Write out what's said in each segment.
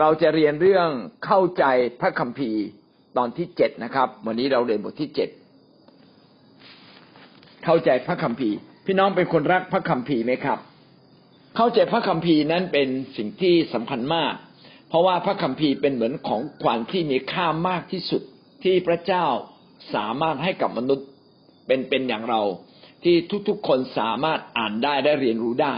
เราจะเรียนเรื่องเข้าใจพระคัมภีร์ตอนที่เจ็ดนะครับ วันนี้เราเรียนบทที่เจ็ดเข้าใจพระคัมภีร์ พี่น้องเป็นคนรักพระคัมภีร์ไหมครับ เข้าใจพระคัมภีร์นั้นเป็นสิ่งที่สำคัญมาก เพราะว่าพระคัมภีร์เป็นเหมือนของขวัญที่มีค่ามากที่สุดที่พระเจ้าสามารถให้กับมนุษย์เป็นเป็นอย่างเรา ที่ทุกๆคนสามารถอ่านได้ได้เรียนรู้ได้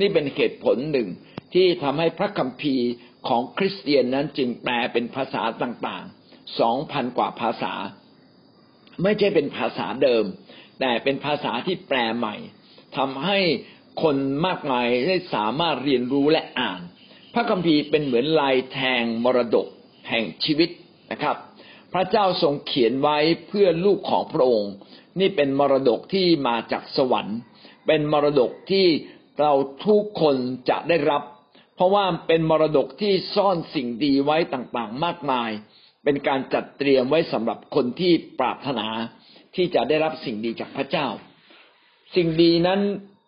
นี่เป็นเหตุผลหนึ่งที่ทำให้พระคัมภีร์ ของคริสเตียนนั้นจึงแปลเป็นภาษาต่างๆสองพันกว่าภาษา ไม่ใช่เป็นภาษาเดิม แต่เป็นภาษาที่แปลใหม่ทำให้คนมากมายได้สามารถเรียนรู้และอ่าน พระคัมภีร์เป็นเหมือนลายแทงมรดกแห่งชีวิตนะครับ พระเจ้าทรงเขียนไว้เพื่อลูกของพระองค์ นี่เป็นมรดกที่มาจากสวรรค์ เป็นมรดกที่เราทุกคนจะได้รับ เพราะว่าเป็นมรดกที่ซ่อนสิ่งดีไว้ต่างๆ มากมาย เป็นการจัดเตรียมไว้สำหรับคนที่ปรารถนาที่จะได้รับสิ่งดีจากพระเจ้า สิ่งดีนั้น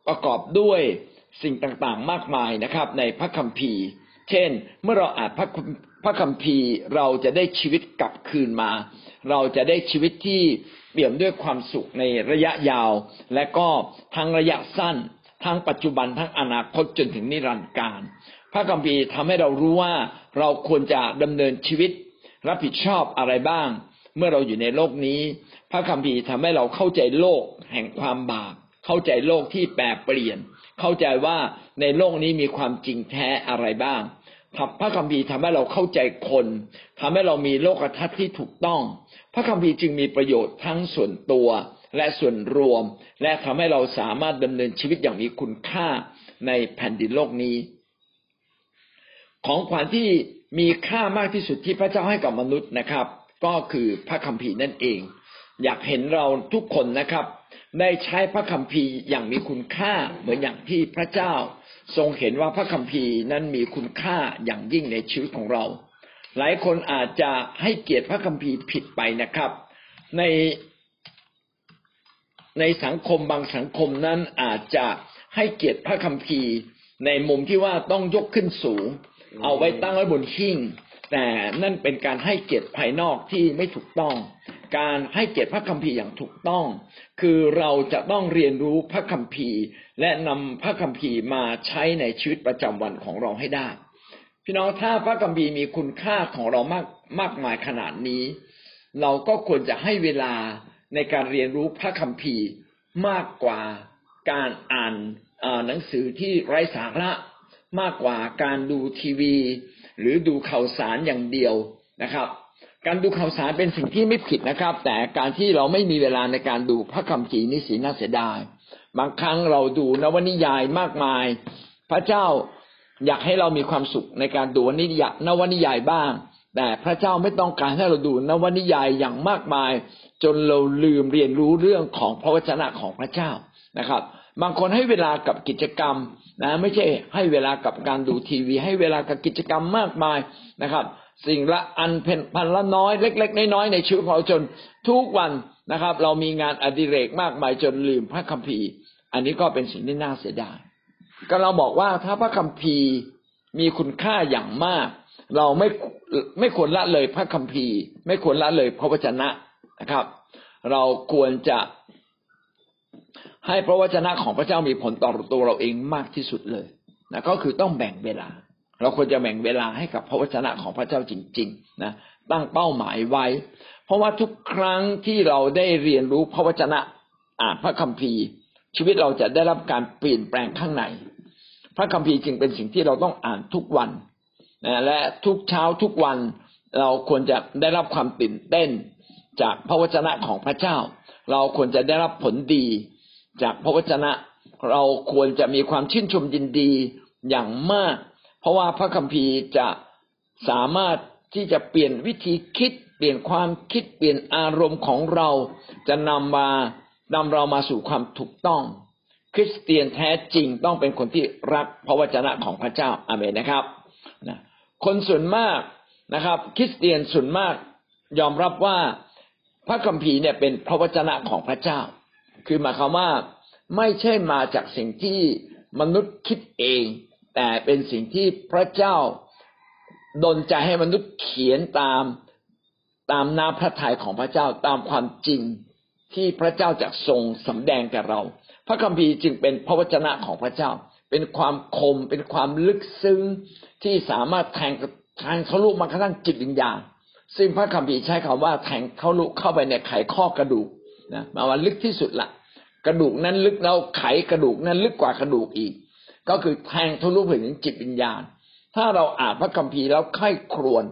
ประกอบด้วยสิ่งต่างๆ มากมายนะครับ ในพระคัมภีร์ เช่น เมื่อเราอ่านพระพระคัมภีร์เราจะได้ชีวิตกลับคืนมา เราจะได้ชีวิตที่เปี่ยมด้วยความสุขในระยะยาว และก็ทั้งระยะสั้น ทั้งปัจจุบันทั้งอนาคตจนถึงนิรันดร์การ พระคัมภีร์ทำให้เรารู้ว่าเราควรจะดำเนินชีวิต รับผิดชอบอะไรบ้าง เมื่อเราอยู่ในโลกนี้ พระคัมภีร์ทำให้เราเข้าใจโลกแห่งความบาปเข้าใจโลกที่แปรเปลี่ยน เข้าใจว่าในโลกนี้มีความจริงแท้อะไรบ้างพระคัมภีร์ทำให้เราเข้าใจคนทำให้เรามีโลกทัศน์ที่ถูกต้อง พระคัมภีร์จึงมีประโยชน์ทั้งส่วนตัวและส่วนรวม และทำให้เราสามารถดำเนินชีวิตอย่างมีคุณค่าในแผ่นดินโลกนี้ ของขวัญที่มีค่ามากที่สุดที่พระเจ้าให้กับมนุษย์นะครับ ก็คือพระคัมภีร์นั่นเอง อยากเห็นเราทุกคนนะครับ ได้ใช้พระคัมภีร์อย่างมีคุณค่าเหมือนอย่างที่พระเจ้า ทรงเห็นว่าพระคัมภีร์นั้นมีคุณค่าอย่างยิ่งในชีวิตของเรา หลายคนอาจจะให้เกียรติพระคัมภีร์ผิดไปนะครับ ในในสังคมบางสังคมนั้นอาจจะให้เกียรติพระคัมภีร์ ในมุมที่ว่าต้องยกขึ้นสูง เอาไว้ตั้งไว้บนหิ้งแต่นั่นเป็นการให้เกียรติภายนอกที่ไม่ถูกต้อง การให้เกียรติพระคัมภีร์อย่างถูกต้อง คือเราจะต้องเรียนรู้พระคัมภีร์ และนำพระคัมภีร์มาใช้ในชีวิตประจำวันของเราให้ได้ พี่น้องถ้าพระคัมภีร์มีคุณค่าของเรามากมากมายขนาดนี้ เราก็ควรจะให้เวลาในการเรียนรู้พระคัมภีร์มากกว่าการอ่านหนังสือที่ไร้สาระ มากกว่าการดูทีวี หรือดูข่าวสารอย่างเดียวนะครับ การดูข่าวสารเป็นสิ่งที่ไม่ผิดนะครับ แต่การที่เราไม่มีเวลาในการดูพระคัมภีร์นี่สีน่าเสียดาย บางครั้งเราดูนวนิยายมากมาย พระเจ้าอยากให้เรามีความสุขในการดูนิยายนวนิยายบ้าง แต่พระเจ้าไม่ต้องการให้เราดูนวนิยายอย่างมากมาย จนเราลืมเรียนรู้เรื่องของพระวจนะของพระเจ้านะครับ บางคนให้เวลากับกิจกรรมนะไม่ใช่ให้เวลากับการดูทีวี ให้เวลากับกิจกรรมมากมายนะครับ สิ่งละอันเป็นพันละน้อยเล็ก ๆ น้อยๆในชีวิตของเราจนทุกวันนะครับ เรามีงานอดิเรกมากมายจนลืมพระคัมภีร์ อันนี้ก็เป็นสิ่งที่น่าเสียดายก็เราบอกว่าถ้าพระคัมภีร์มีคุณค่าอย่างมาก เราไม่ไม่ควรละเลยพระคัมภีร์ ไม่ควรละเลยพระวจนะนะครับ เราควรจะ ให้พระวจนะของพระเจ้ามีผลต่อตัวเราเองมากที่สุดเลยนะก็คือต้องแบ่งเวลา เราควรจะแบ่งเวลาให้กับพระวจนะของพระเจ้าจริง ๆ นะตั้งเป้าหมายไว้ เพราะว่าทุกครั้งที่เราได้เรียนรู้พระวจนะอ่านพระคัมภีร์ ชีวิตเราจะได้รับการเปลี่ยนแปลงข้างใน พระคัมภีร์จึงเป็นสิ่งที่เราต้องอ่านทุกวันนะและทุกเช้าทุกวันเราควรจะได้รับความตื่นเต้นจากพระวจนะของพระเจ้า เราควรจะได้รับผลดี จากพระวจนะเราควรจะมีความชื่นชมยินดีอย่างมาก เพราะว่าพระคัมภีร์จะสามารถที่จะเปลี่ยนวิธีคิด เปลี่ยนความคิดเปลี่ยนอารมณ์ของเรา จะนำมานำเรามาสู่ความถูกต้อง คริสเตียนแท้จริงต้องเป็นคนที่รักพระวจนะของพระเจ้าอาเมนนะครับนะคนส่วนมากนะครับ คริสเตียนส่วนมากยอมรับว่าพระคัมภีร์เนี่ยเป็นพระวจนะของพระเจ้า คือหมายความว่าไม่ใช่มาจากสิ่งที่มนุษย์คิดเอง แต่เป็นสิ่งที่พระเจ้าดนใจให้มนุษย์เขียนตามตามน้ำพระทัยของพระเจ้าตามความจริงที่พระเจ้าจะทรงสำแดงแก่เรา พระคัมภีร์จึงเป็นพระวจนะของพระเจ้า เป็นความคม เป็นความลึกซึ้งที่สามารถแทงแทงทะลุมากระทั่งจิตวิญญาณซึ่งพระคัมภีร์ใช้คำว่าแทงทะลุเข้าไปในไขข้อกระดูก นะมาว่าลึกที่สุดละกระดูกนั้นลึกแล้วไขกระดูกนั้นลึกกว่ากระดูกอีก ก็คือแทงทะลุไปถึงจิตวิญญาณ ถ้าเราอ่านพระคัมภีร์แล้วไข้ครวน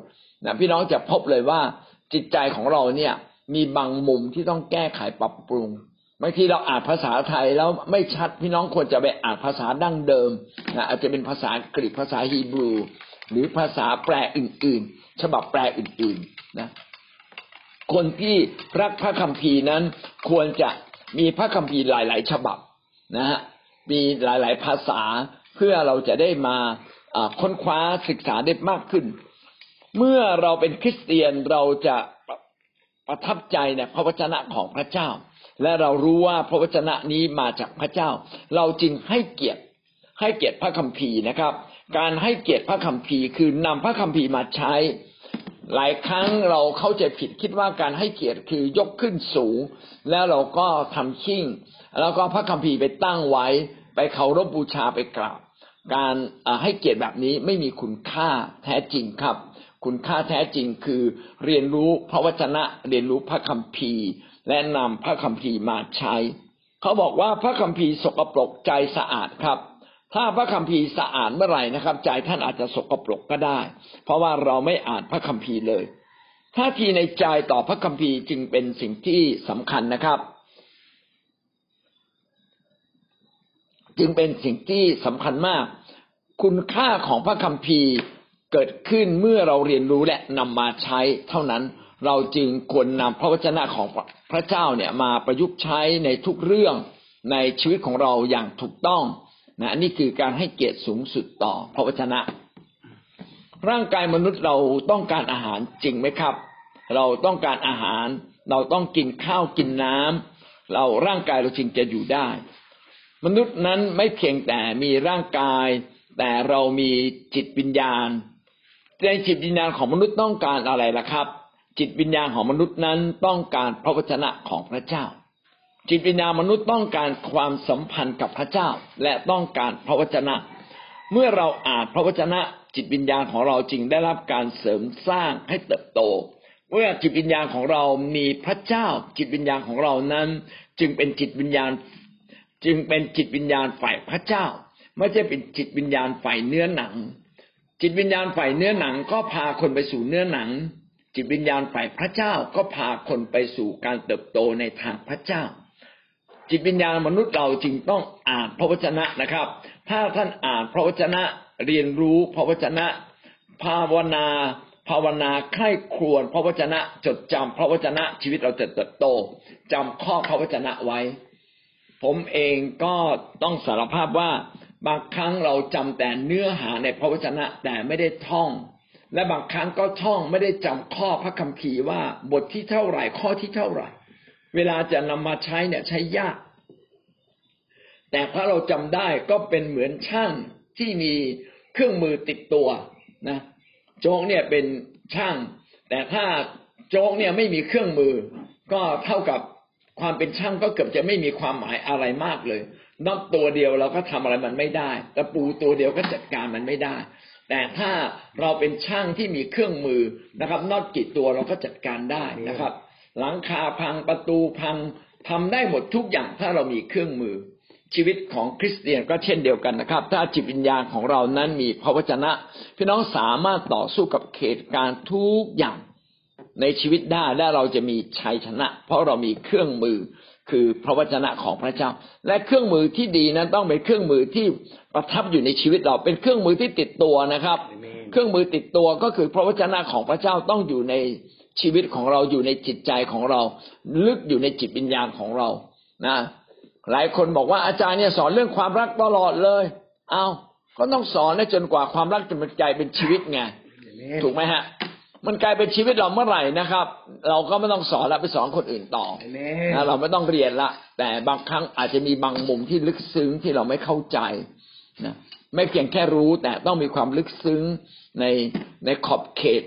นะพี่น้องจะพบเลยว่าจิตใจของเราเนี่ยมีบางมุมที่ต้องแก้ไขปรับปรุงบางทีเราอ่านภาษาไทยแล้วไม่ชัดพี่น้องควรจะไปอ่านภาษาดั้งเดิมนะอาจจะเป็นภาษาอังกฤษภาษาฮีบรู หรือภาษาแปลอื่น ๆ ฉบับแปลอื่นๆนะ คนที่รักพระคัมภีร์นั้น ควรจะมีพระคัมภีร์หลาย ๆ ฉบับนะฮะมีหลาย ๆ ภาษาเพื่อเราจะได้มาค้นคว้าศึกษาได้มากขึ้น เมื่อเราเป็นคริสเตียนเราจะประทับใจในพระวจนะของพระเจ้า และเรารู้ว่าพระวจนะนี้มาจากพระเจ้า เราจึงให้เกียรติให้เกียรติพระคัมภีร์นะครับ การให้เกียรติพระคัมภีร์คือนำพระคัมภีร์มาใช้ หลายครั้งเราเข้าใจผิดคิดว่าการให้เกียรติคือยกขึ้นสูง แล้วเราก็ทำชิ่ง แล้วก็พระคัมภีร์ไปตั้งไว้ ไปเคารพบูชาไปกราบ การให้เกียรติแบบนี้ไม่มีคุณค่าแท้จริงครับ คุณค่าแท้จริงคือเรียนรู้พระวจนะเรียนรู้พระคัมภีร์ และนำพระคัมภีร์มาใช้ เขาบอกว่าพระคัมภีร์สกปรกใจสะอาดครับ ถ้าพระคัมภีร์สะอาดเมื่อไหร่นะครับ ใจท่านอาจจะสกปรกก็ได้ เพราะว่าเราไม่อ่านพระคัมภีร์เลยท่าทีในใจต่อพระคัมภีร์จึงเป็นสิ่งที่สำคัญนะครับ จึงเป็นสิ่งที่สำคัญมาก คุณค่าของพระคัมภีร์เกิดขึ้นเมื่อเราเรียนรู้และนำมาใช้เท่านั้นเราจึงควรนำพระวจนะของพระเจ้าเนี่ยมาประยุกต์ใช้ในทุกเรื่องในชีวิตของเราอย่างถูกต้อง นะนี่คือการให้เกียรติสูงสุดต่อพระวจนะ ร่างกายมนุษย์เราต้องการอาหารจริงไหมครับ เราต้องการอาหาร เราต้องกินข้าวกินน้ำเราร่างกายเราจึงจะอยู่ได้ มนุษย์นั้นไม่เพียงแต่มีร่างกาย แต่เรามีจิตวิญญาณในจิตวิญญาณของมนุษย์ต้องการอะไรล่ะครับ จิตวิญญาณของมนุษย์นั้นต้องการพระวจนะของพระเจ้า จิตวิญญาณมนุษย์ต้องการความสัมพันธ์กับพระเจ้า และต้องการพระวจนะ เมื่อเราอ่านพระวจนะ จิตวิญญาณของเราจึงได้รับการเสริมสร้างให้เติบโต เมื่อจิตวิญญาณของเรามีพระเจ้า จิตวิญญาณของเรานั้น จึงเป็นจิตวิญญาณ จึงเป็นจิตวิญญาณฝ่ายพระเจ้า ไม่ใช่เป็นจิตวิญญาณฝ่ายเนื้อหนัง จิตวิญญาณฝ่ายเนื้อหนังก็พาคนไปสู่เนื้อหนัง จิตวิญญาณฝ่ายพระเจ้าก็พาคนไปสู่การเติบโตในทางพระเจ้า จิตวิญญาณมนุษย์เราจึงต้องอ่านพระวจนะนะครับ ถ้าท่านอ่านพระวจนะเรียนรู้พระวจนะ ภาวนา ภาวนาใคร่ครวญพระวจนะจดจำพระวจนะชีวิตเราจะเติบโตจำข้อพระวจนะไว้ ผมเองก็ต้องสารภาพว่าบางครั้งเราจำแต่เนื้อหาในพระวจนะแต่ไม่ได้ท่อง และบางครั้งก็ท่องไม่ได้จำข้อพระคัมภีร์ว่าบทที่เท่าไหร่ข้อที่เท่าไหร่ เวลาจะนำมาใช้เนี่ยใช้ยาก แต่ถ้าเราจำได้ก็เป็นเหมือนช่างที่มีเครื่องมือติดตัวนะ โจ๊กเนี่ยเป็นช่าง แต่ถ้าโจ๊กเนี่ยไม่มีเครื่องมือ ก็เท่ากับความเป็นช่างก็เกือบจะไม่มีความหมายอะไรมากเลยนอตตัวเดียวเราก็ทำอะไรมันไม่ได้ตะปูตัวเดียวก็จัดการมันไม่ได้ แต่ถ้าเราเป็นช่างที่มีเครื่องมือนะครับนอตกี่ตัวเราก็จัดการได้นะครับ หลังคาพังประตูพังทำได้หมดทุกอย่างถ้าเรามีเครื่องมือ ชีวิตของคริสเตียนก็เช่นเดียวกันนะครับ ถ้าจิตวิญญาณของเรานั้นมีพระวจนะ พี่น้องสามารถต่อสู้กับเหตุการณ์ทุกอย่างในชีวิตได้และเราจะมีชัยชนะ เพราะเรามีเครื่องมือคือพระวจนะของพระเจ้า และเครื่องมือที่ดีนั้นต้องเป็นเครื่องมือที่ประทับอยู่ในชีวิตเราเป็นเครื่องมือที่ติดตัวนะครับ เครื่องมือติดตัวก็คือพระวจนะของพระเจ้าต้องอยู่ใน ชีวิตของเราอยู่ในจิตใจของเรา ลึกอยู่ในจิตวิญญาณของเรานะหลายคนบอกว่าอาจารย์เนี่ยสอนเรื่องความรักตลอดเลย เอาก็ต้องสอนจนกว่าความรักจะเป็นใจเป็นชีวิตไงถูกไหมฮะ มันกลายเป็นชีวิตเราเมื่อไหร่นะครับ เราก็ไม่ต้องสอนแล้วไปสอนคนอื่นต่อนะเราไม่ต้องเรียนละ แต่บางครั้งอาจจะมีบางมุมที่ลึกซึ้งที่เราไม่เข้าใจนะ ไม่เพียงแค่รู้แต่ต้องมีความลึกซึ้งในในขอบเขต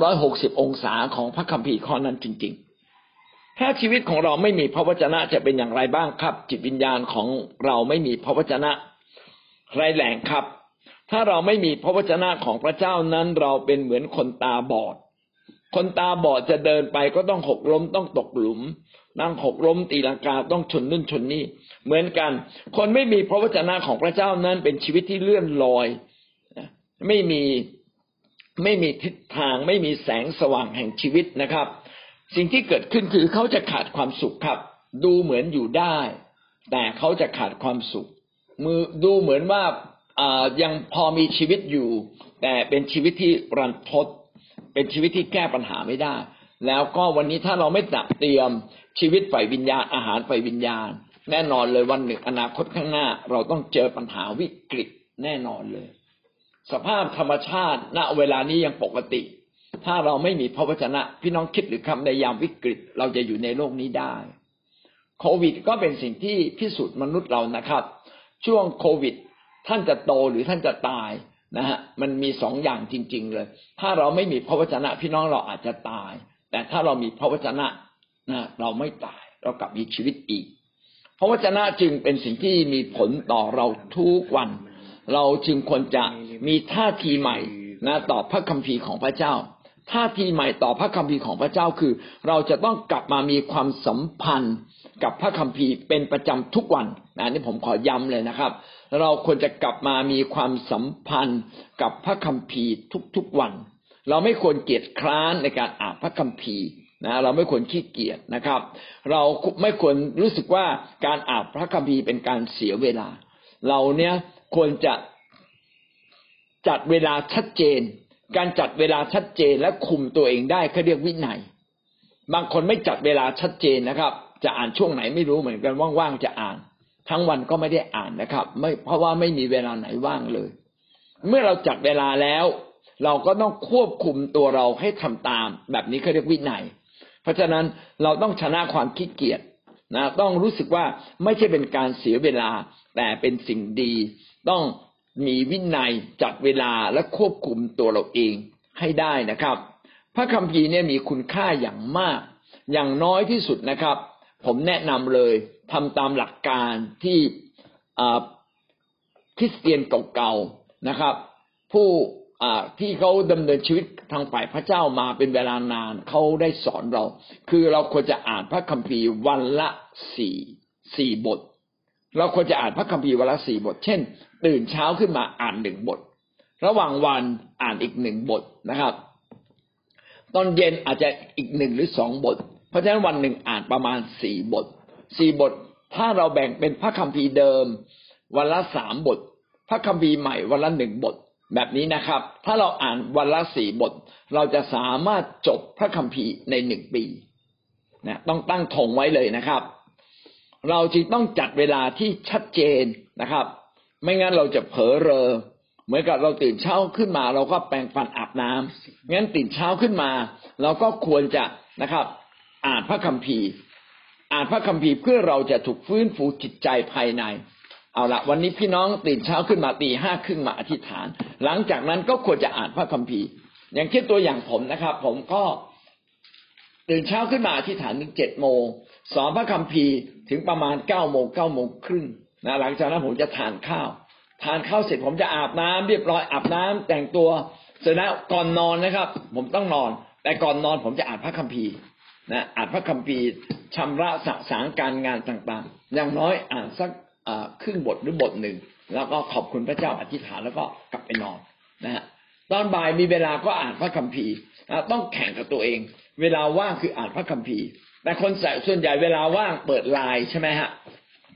360องศาของพระคัมภีร์ข้อนั้นจริง ๆ ถ้าชีวิตของเราไม่มีพระวจนะจะเป็นอย่างไรบ้างครับ จิตวิญญาณของเราไม่มีพระวจนะไรแหลงครับ ถ้าเราไม่มีพระวจนะของพระเจ้านั้นเราเป็นเหมือนคนตาบอด คนตาบอดจะเดินไปก็ต้องหกล้มต้องตกหลุม นั่งหกล้มตีลังกาต้องชนนู่นชนนี่เหมือนกัน คนไม่มีพระวจนะของพระเจ้านั้นเป็นชีวิตที่เลื่อนลอยไม่มีไม่มีทิศทาง ไม่มีแสงสว่างแห่งชีวิตนะครับ สิ่งที่เกิดขึ้นคือเขาจะขาดความสุขครับ ดูเหมือนอยู่ได้ แต่เขาจะขาดความสุข มือดูเหมือนว่ายังพอมีชีวิตอยู่ แต่เป็นชีวิตที่รันทด เป็นชีวิตที่แก้ปัญหาไม่ได้ แล้วก็วันนี้ถ้าเราไม่ตัดเตรียมชีวิตฝ่ายวิญญาณอาหารฝ่ายวิญญาณ แน่นอนเลยวันหนึ่งอนาคตข้างหน้า เราต้องเจอปัญหาวิกฤตแน่นอนเลย สภาพธรรมชาติณเวลานี้ยังปกติ ถ้าเราไม่มีพระวจนะ พี่น้องคิดหรือคำในยามวิกฤต เราจะอยู่ในโลกนี้ได้โควิดก็เป็นสิ่งที่พิสูจน์มนุษย์เรานะครับ ช่วงโควิด ท่านจะโตหรือท่านจะตายนะฮะมันมีสองอย่างจริง ๆ เลย ถ้าเราไม่มีพระวจนะพี่น้องเราอาจจะตาย แต่ถ้าเรามีพระวจนะนะเราไม่ตายเรากลับมีชีวิตอีก พระวจนะจึงเป็นสิ่งที่มีผลต่อเราทุกวัน เราจึงควรจะมีท่าทีใหม่นะต่อพระคัมภีร์ของพระเจ้า ท่าทีใหม่ต่อพระคัมภีร์ของพระเจ้าคือ เราจะต้องกลับมามีความสัมพันธ์กับพระคัมภีร์เป็นประจำทุกวันนะนี่ผมขอย้ำเลยนะครับ เราควรจะกลับมามีความสัมพันธ์กับพระคัมภีร์ทุกๆวัน เราไม่ควรเกียจคร้านในการอ่านพระคัมภีร์นะเราไม่ควรขี้เกียจนะครับ เราไม่ควรรู้สึกว่าการอ่านพระคัมภีร์เป็นการเสียเวลา เราเนี้ยควรจะจัดเวลาชัดเจน การจัดเวลาชัดเจนและคุมตัวเองได้เขาเรียกวินัย บางคนไม่จัดเวลาชัดเจนนะครับ จะอ่านช่วงไหนไม่รู้เหมือนกันว่างๆจะอ่าน ทั้งวันก็ไม่ได้อ่านนะครับ ไม่เพราะว่าไม่มีเวลาไหนว่างเลย เมื่อเราจัดเวลาแล้ว เราก็ต้องควบคุมตัวเราให้ทำตาม แบบนี้เขาเรียกวินัย เพราะฉะนั้นเราต้องชนะความขี้เกียจนะต้องรู้สึกว่าไม่ใช่เป็นการเสียเวลา แต่เป็นสิ่งดี ต้องมีวินัยจัดเวลาและควบคุมตัวเราเองให้ได้นะครับ พระคัมภีร์เนี่ยมีคุณค่าอย่างมาก อย่างน้อยที่สุดนะครับ ผมแนะนำเลยทำตามหลักการที่คริสเตียนเก่าๆนะครับ ผู้ ที่เขาดำเนินชีวิตทางฝ่ายพระเจ้ามาเป็นเวลานานเขาได้สอนเรา คือเราควรจะอ่านพระคัมภีร์วันละสี่สี่บท เราควรจะอ่านพระคัมภีร์วันละสี่บท เช่น ตื่นเช้าขึ้นมาอ่านหนึ่งบท ระหว่างวันอ่านอีกหนึ่งบทนะครับ ตอนเย็นอาจจะอีกหนึ่งหรือสองบท เพราะฉะนั้นวันหนึ่งอ่านประมาณสี่บทสี่บท ถ้าเราแบ่งเป็นพระคัมภีร์เดิม วันละสามบท พระคัมภีร์ใหม่วันละหนึ่งบท แบบนี้นะครับ ถ้าเราอ่านวันละสี่บท เราจะสามารถจบพระคัมภีร์ในหนึ่งปีนะต้องตั้งธงไว้เลยนะครับ เราจึงต้องจัดเวลาที่ชัดเจนนะครับ ไม่งั้นเราจะเผลอเรอ เหมือนกับเราตื่นเช้าขึ้นมา เราก็แปรงฟันอาบน้ำงั้นตื่นเช้าขึ้นมา เราก็ควรจะนะครับ อ่านพระคัมภีร์ อ่านพระคัมภีร์เพื่อเราจะถูกฟื้นฟูจิตใจภายใน เอาละวันนี้พี่น้องตื่นเช้าขึ้นมาตีห้าครึ่งมาอธิษฐาน หลังจากนั้นก็ควรจะอ่านพระคัมภีร์ อย่างเช่นตัวอย่างผมนะครับ ผมก็ตื่นเช้าขึ้นมาอธิษฐานถึงเจ็ดโมงสอนพระคัมภีร์ถึงประมาณเก้าโมงเก้าโมงครึ่งนะหลังจากนั้นผมจะทานข้าว ทานข้าวเสร็จผมจะอาบน้ำเรียบร้อยอาบน้ำแต่งตัวเสร็จแล้วก่อนนอนนะครับ ผมต้องนอน แต่ก่อนนอนผมจะอ่านพระคัมภีร์นะอ่านพระคัมภีร์ชำระสะสางการงานต่างๆ อย่างน้อยอ่านสัก ครึ่งบทหรือบทหนึ่ง แล้วก็ขอบคุณพระเจ้าอธิษฐานแล้วก็กลับไปนอนนะฮะตอนบ่ายมีเวลาก็อ่านพระคัมภีร์ต้องแข่งกับตัวเอง เวลาว่างคืออ่านพระคัมภีร์ แต่คนส่วนใหญ่เวลาว่างเปิดไลน์ใช่ไหมฮะ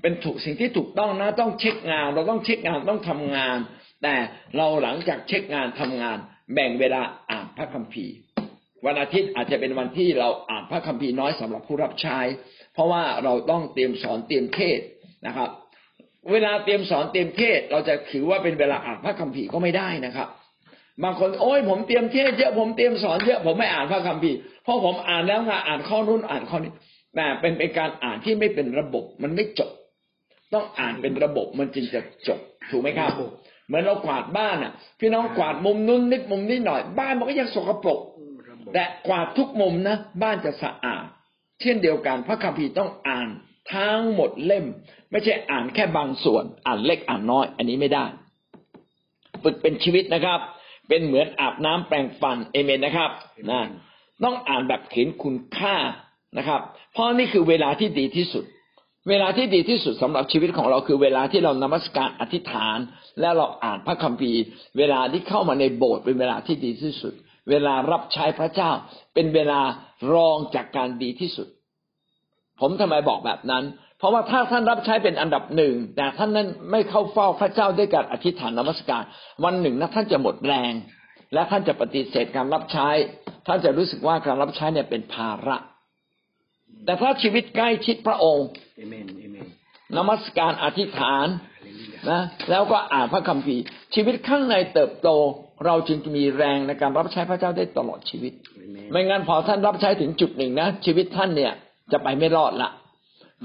เป็นถูกสิ่งที่ถูกต้องนะ ต้องเช็คงาน เราต้องเช็คงานต้องทำงาน แต่เราหลังจากเช็คงานทำงาน แบ่งเวลาอ่านพระคัมภีร์ วันอาทิตย์อาจจะเป็นวันที่เราอ่านพระคัมภีร์น้อยสำหรับผู้รับใช้เพราะว่าเราต้องเตรียมสอนเตรียมเทศนะครับ เวลาเตรียมสอนเตรียมเทศ เราจะถือว่าเป็นเวลาอ่านพระคัมภีร์ก็ไม่ได้นะครับ บางคนโอ้ยผมเตรียมเทศเยอะผมเตรียมสอนเยอะผมไม่อ่านพระคัมภีร์เพราะผมอ่านแล้วไงอ่านข้อนู้นอ่านข้อนี้แต่เป็นเป็นการอ่านที่ไม่เป็นระบบ มันไม่จบ ต้องอ่านเป็นระบบมันจึงจะจบถูกไหมครับเหมือนเรากวาดบ้านอะ พี่น้องกวาดมุมนู้นนิดมุมนี้หน่อย บ้านมันก็ยังสกปรกระบบแต่กวาดทุกมุมนะบ้านจะสะอาด เช่นเดียวกัน พระคัมภีร์ต้องอ่านทั้งหมดเล่ม ไม่ใช่อ่านแค่บางส่วน อ่านเล็กอ่านน้อย อันนี้ไม่ได้ ฝึกเป็นชีวิตนะครับ เป็นเหมือนอาบน้ำแปรงฟันเอเมนนะครับนะต้องอ่านแบบเห็นคุณค่านะครับ เพราะนี่คือเวลาที่ดีที่สุด เวลาที่ดีที่สุดสำหรับชีวิตของเราคือเวลาที่เรานมัสการอธิษฐาน และเราอ่านพระคัมภีร์ เวลาที่เข้ามาในโบสถ์เป็นเวลาที่ดีที่สุด เวลารับใช้พระเจ้า เป็นเวลารองจากการดีที่สุด ผมทำไมบอกแบบนั้น เพราะว่าถ้าท่านรับใช้เป็นอันดับหนึ่งแต่ท่านนั้นไม่เข้าเฝ้าพระเจ้าด้วยการอธิษฐานนมัสการ วันหนึ่งนะท่านจะหมดแรง และท่านจะปฏิเสธการรับใช้ ท่านจะรู้สึกว่าการรับใช้เนี่ยเป็นภาระ แต่ถ้าชีวิตใกล้ชิดพระองค์เอเมนเอเมนนมัสการอธิษฐานฮาเลลูยานะแล้วก็อ่านพระคัมภีร์ ชีวิตข้างในเติบโต เราจึงจะมีแรงในการรับใช้พระเจ้าได้ตลอดชีวิตเอเมนไม่งั้นพอท่านรับใช้ถึงจุดหนึ่งนะชีวิตท่านเนี่ยจะไปไม่รอดละ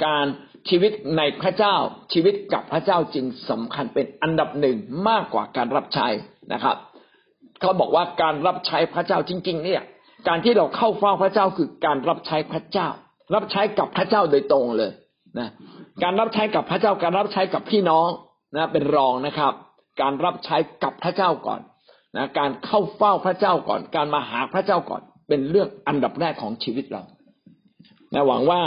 การชีวิตในพระเจ้าชีวิตกับพระเจ้าจึงสำคัญเป็นอันดับหนึ่งมากกว่าการรับใช้นะครับ เขาบอกว่าการรับใช้พระเจ้าจริง ๆ เนี่ย การที่เราเข้าเฝ้าพระเจ้าคือการรับใช้พระเจ้า รับใช้กับพระเจ้าโดยตรงเลยนะการรับใช้กับพระเจ้าการรับใช้กับพี่น้องนะเป็นรองนะครับ การรับใช้กับพระเจ้าก่อนนะการเข้าเฝ้าพระเจ้าก่อน การมาหาพระเจ้าก่อน เป็นเรื่องอันดับแรกของชีวิตเรา นะหวังว่า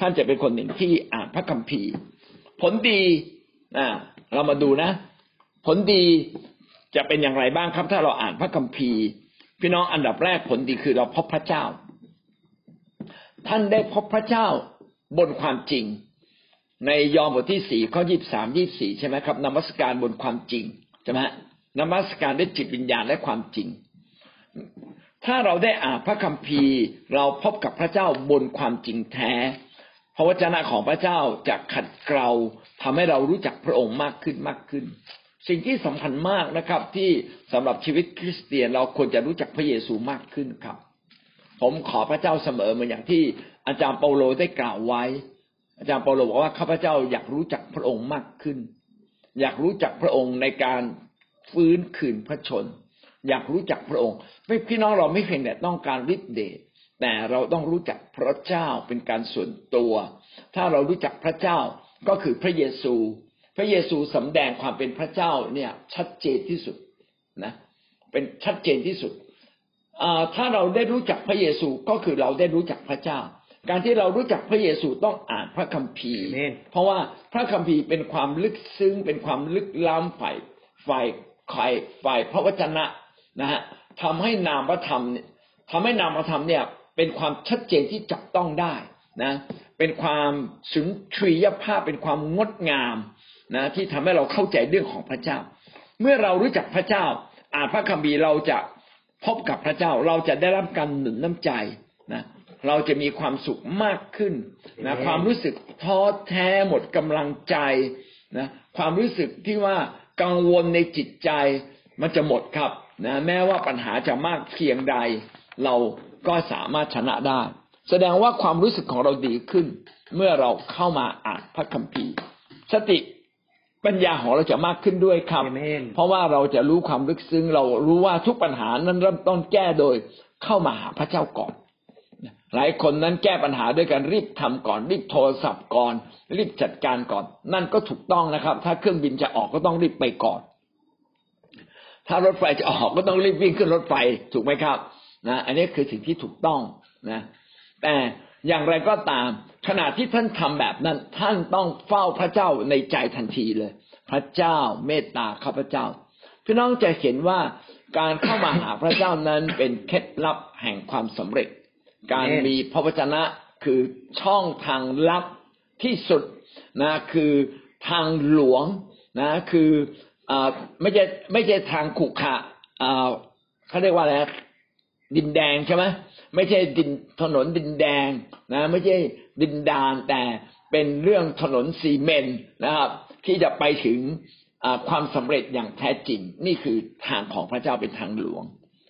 ท่านจะเป็นคนหนึ่งที่อ่านพระคัมภีร์ ผลดีอ่าเรามาดูนะ ผลดีจะเป็นอย่างไรบ้างครับ ถ้าเราอ่านพระคัมภีร์ พี่น้องอันดับแรกผลดีคือเราพบพระเจ้า ท่านได้พบพระเจ้าบนความจริง ในยอห์นบทที่สี่ข้อยี่สามยี่สี่ใช่ไหมครับนมัสการบนความจริงใช่ไหมนมัสการด้วยจิตวิญญาณและความจริง ถ้าเราได้อ่านพระคัมภีร์ เราพบกับพระเจ้าบนความจริงแท้ พระวจนะของพระเจ้าจะขัดเกลาทำให้เรารู้จักพระองค์มากขึ้นมากขึ้น สิ่งที่สำคัญมากนะครับ ที่สำหรับชีวิตคริสเตียนเราควรจะรู้จักพระเยซูมากขึ้นครับ ผมขอพระเจ้าเสมอเหมือนอย่างที่อาจารย์เปาโลได้กล่าวไว้ อาจารย์เปาโลบอกว่าข้าพเจ้าอยากรู้จักพระองค์มากขึ้น อยากรู้จักพระองค์ในการฟื้นคืนพระชน อยากรู้จักพระองค์ ไม่พี่น้องเราไม่เพียงแต่ต้องการฤทธิเดชแต่เราต้องรู้จักพระเจ้าเป็นการส่วนตัว ถ้าเรารู้จักพระเจ้าก็คือพระเยซู พระเยซูสำแดงความเป็นพระเจ้าเนี่ยชัดเจนที่สุดนะ เป็นชัดเจนที่สุดอ่าถ้าเราได้รู้จักพระเยซูก็คือเราได้รู้จักพระเจ้า การที่เรารู้จักพระเยซูต้องอ่านพระคัมภีร์เอเมนเพราะว่าพระคัมภีร์เป็นความลึกซึ้งเป็นความลึกล้ำฝ่ายฝ่ายฝ่ายฝ่ายพระวจนะ นะฮะทำให้นามธรรมเนี่ยทำให้นามธรรมเนี่ย เป็นความชัดเจนที่จับต้องได้นะ เป็นความสุนทรียภาพเป็นความงดงามนะที่ทำให้เราเข้าใจเรื่องของพระเจ้า เมื่อเรารู้จักพระเจ้า อ่านพระคัมภีร์เราจะพบกับพระเจ้า เราจะได้รับการหนุนน้ำใจนะเราจะมีความสุขมากขึ้นนะ Amen. ความรู้สึกท้อแท้หมดกำลังใจนะความรู้สึกที่ว่ากังวลในจิตใจมันจะหมดครับ นะแม้ว่าปัญหาจะมากเพียงใด เราก็สามารถชนะได้ แสดงว่าความรู้สึกของเราดีขึ้น เมื่อเราเข้ามาอ่านพระคัมภีร์ สติปัญญาของเราจะมากขึ้นด้วยครับเอเมนเพราะว่าเราจะรู้ความลึกซึ้ง เรารู้ว่าทุกปัญหานั้นเริ่มต้นแก้โดยเข้ามาหาพระเจ้าก่อนหลายคนนั้นแก้ปัญหาด้วยการรีบทำก่อน รีบโทรศัพท์ก่อน รีบจัดการก่อน นั่นก็ถูกต้องนะครับ ถ้าเครื่องบินจะออกก็ต้องรีบไปก่อน ถ้ารถไฟจะออกก็ต้องรีบวิ่งขึ้นรถไฟถูกไหมครับนะอันนี้คือสิ่งที่ถูกต้องนะ แต่อย่างไรก็ตาม ขณะที่ท่านทำแบบนั้น ท่านต้องเฝ้าพระเจ้าในใจทันทีเลย พระเจ้าเมตตาข้าพเจ้า พี่น้องจะเห็นว่าการเข้ามาหาพระเจ้านั้นเป็นเคล็ดลับแห่งความสำเร็จ การมีพระวจนะคือช่องทางลับที่สุดนะคือทางหลวงนะคือ ไม่ใช่ไม่ใช่ทางขุขะอ่าเขาเรียกว่าอะไรดินแดงใช่ไหมไม่ใช่ดินถนนดินแดงนะ ไม่ใช่ดินดานแต่เป็นเรื่องถนนซีเมนนะครับ ที่จะไปถึงความสำเร็จอย่างแท้จริง นี่คือทางของพระเจ้าเป็นทางหลวง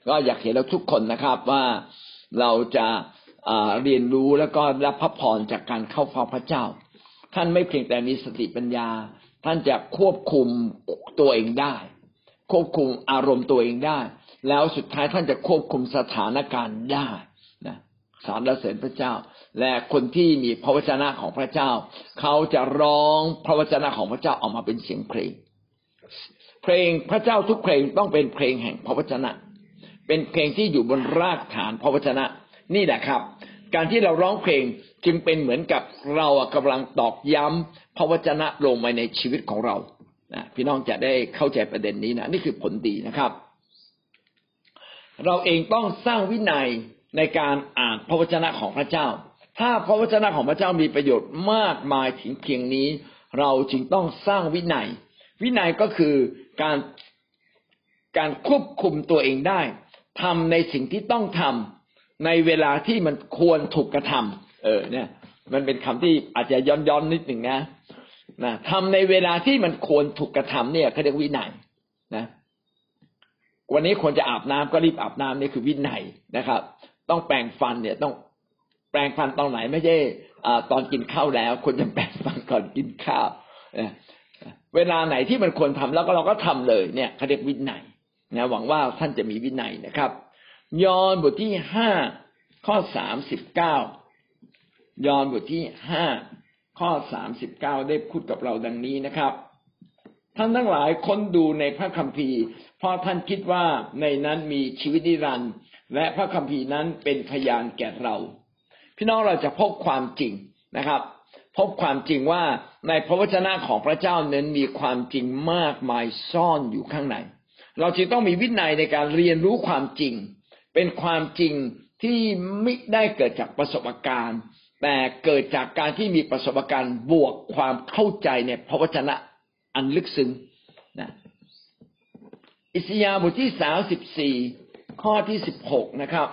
ก็อยากเห็นเราทุกคนนะครับว่าเราจะเรียนรู้แล้วก็รับพระพรจากการเข้าเฝ้าพระเจ้า ท่านไม่เพียงแต่มีสติปัญญา ท่านจะควบคุมตัวเองได้ ควบคุมอารมณ์ตัวเองได้ แล้วสุดท้ายท่านจะควบคุมสถานการณ์ได้นะสารเสริญพระเจ้า และคนที่มีพระวจนะของพระเจ้า เขาจะร้องพระวจนะของพระเจ้าออกมาเป็นเสียงเพลง เพลงพระเจ้าทุกเพลงต้องเป็นเพลงแห่งพระวจนะ เป็นเพลงที่อยู่บนรากฐานพระวจนะ นี่แหละครับ การที่เราร้องเพลง จึงเป็นเหมือนกับเรากำลังตอกย้ำพระวจนะลงมาในชีวิตของเรานะพี่น้องจะได้เข้าใจประเด็นนี้นะนี่คือผลดีนะครับ เราเองต้องสร้างวินัยในการอ่านพระวจนะของพระเจ้า ถ้าพระวจนะของพระเจ้ามีประโยชน์มากมายถึงเพียงนี้ เราจึงต้องสร้างวินัย วินัยก็คือการการควบคุมตัวเองได้ทำในสิ่งที่ต้องทำในเวลาที่มันควรถูกกระทำ เออ เนี่ย มันเป็นคำที่อาจจะย้อนย้อนนิดหนึ่งนะนะทำในเวลาที่มันควรถูกกระทำเนี่ยเขาเรียกวินัยนะวันนี้ควรจะอาบน้ำก็รีบอาบน้ำนี่คือวินัยนะครับ ต้องแปรงฟันเนี่ยต้องแปรงฟันตอนไหนไม่ใช่ตอนกินข้าวแล้วควรจะแปรงฟันก่อนกินข้าวเวลาไหนที่มันควรทำแล้วก็เราก็ทำเลยเนี่ยเขาเรียกวินัยนะหวังว่าท่านจะมีวินัยนะครับ ยอห์นบทที่ห้าข้อสามสิบเก้า ยอห์นบทที่ห้าข้อสามสิบเก้าได้พูดกับเราดังนี้นะครับ ท่านทั้งหลายค้นดูในพระคัมภีร์เพราะท่านคิดว่าในนั้นมีชีวิตนิรันดร์และพระคัมภีร์นั้นเป็นพยานแก่เรา พี่น้องเราจะพบความจริงนะครับ พบความจริงว่าในพระวจนะของพระเจ้านั้นมีความจริงมากมายซ่อนอยู่ข้างใน เราจึงต้องมีวินัยในการเรียนรู้ความจริง เป็นความจริงที่ไม่ได้เกิดจากประสบการณ์ แต่เกิดจากการที่มีประสบการณ์บวกความเข้าใจในพระวจนะอันลึกซึ้งนะอิสยาห์บทที่สาสิบสี่ข้อที่สิบหกนะครับ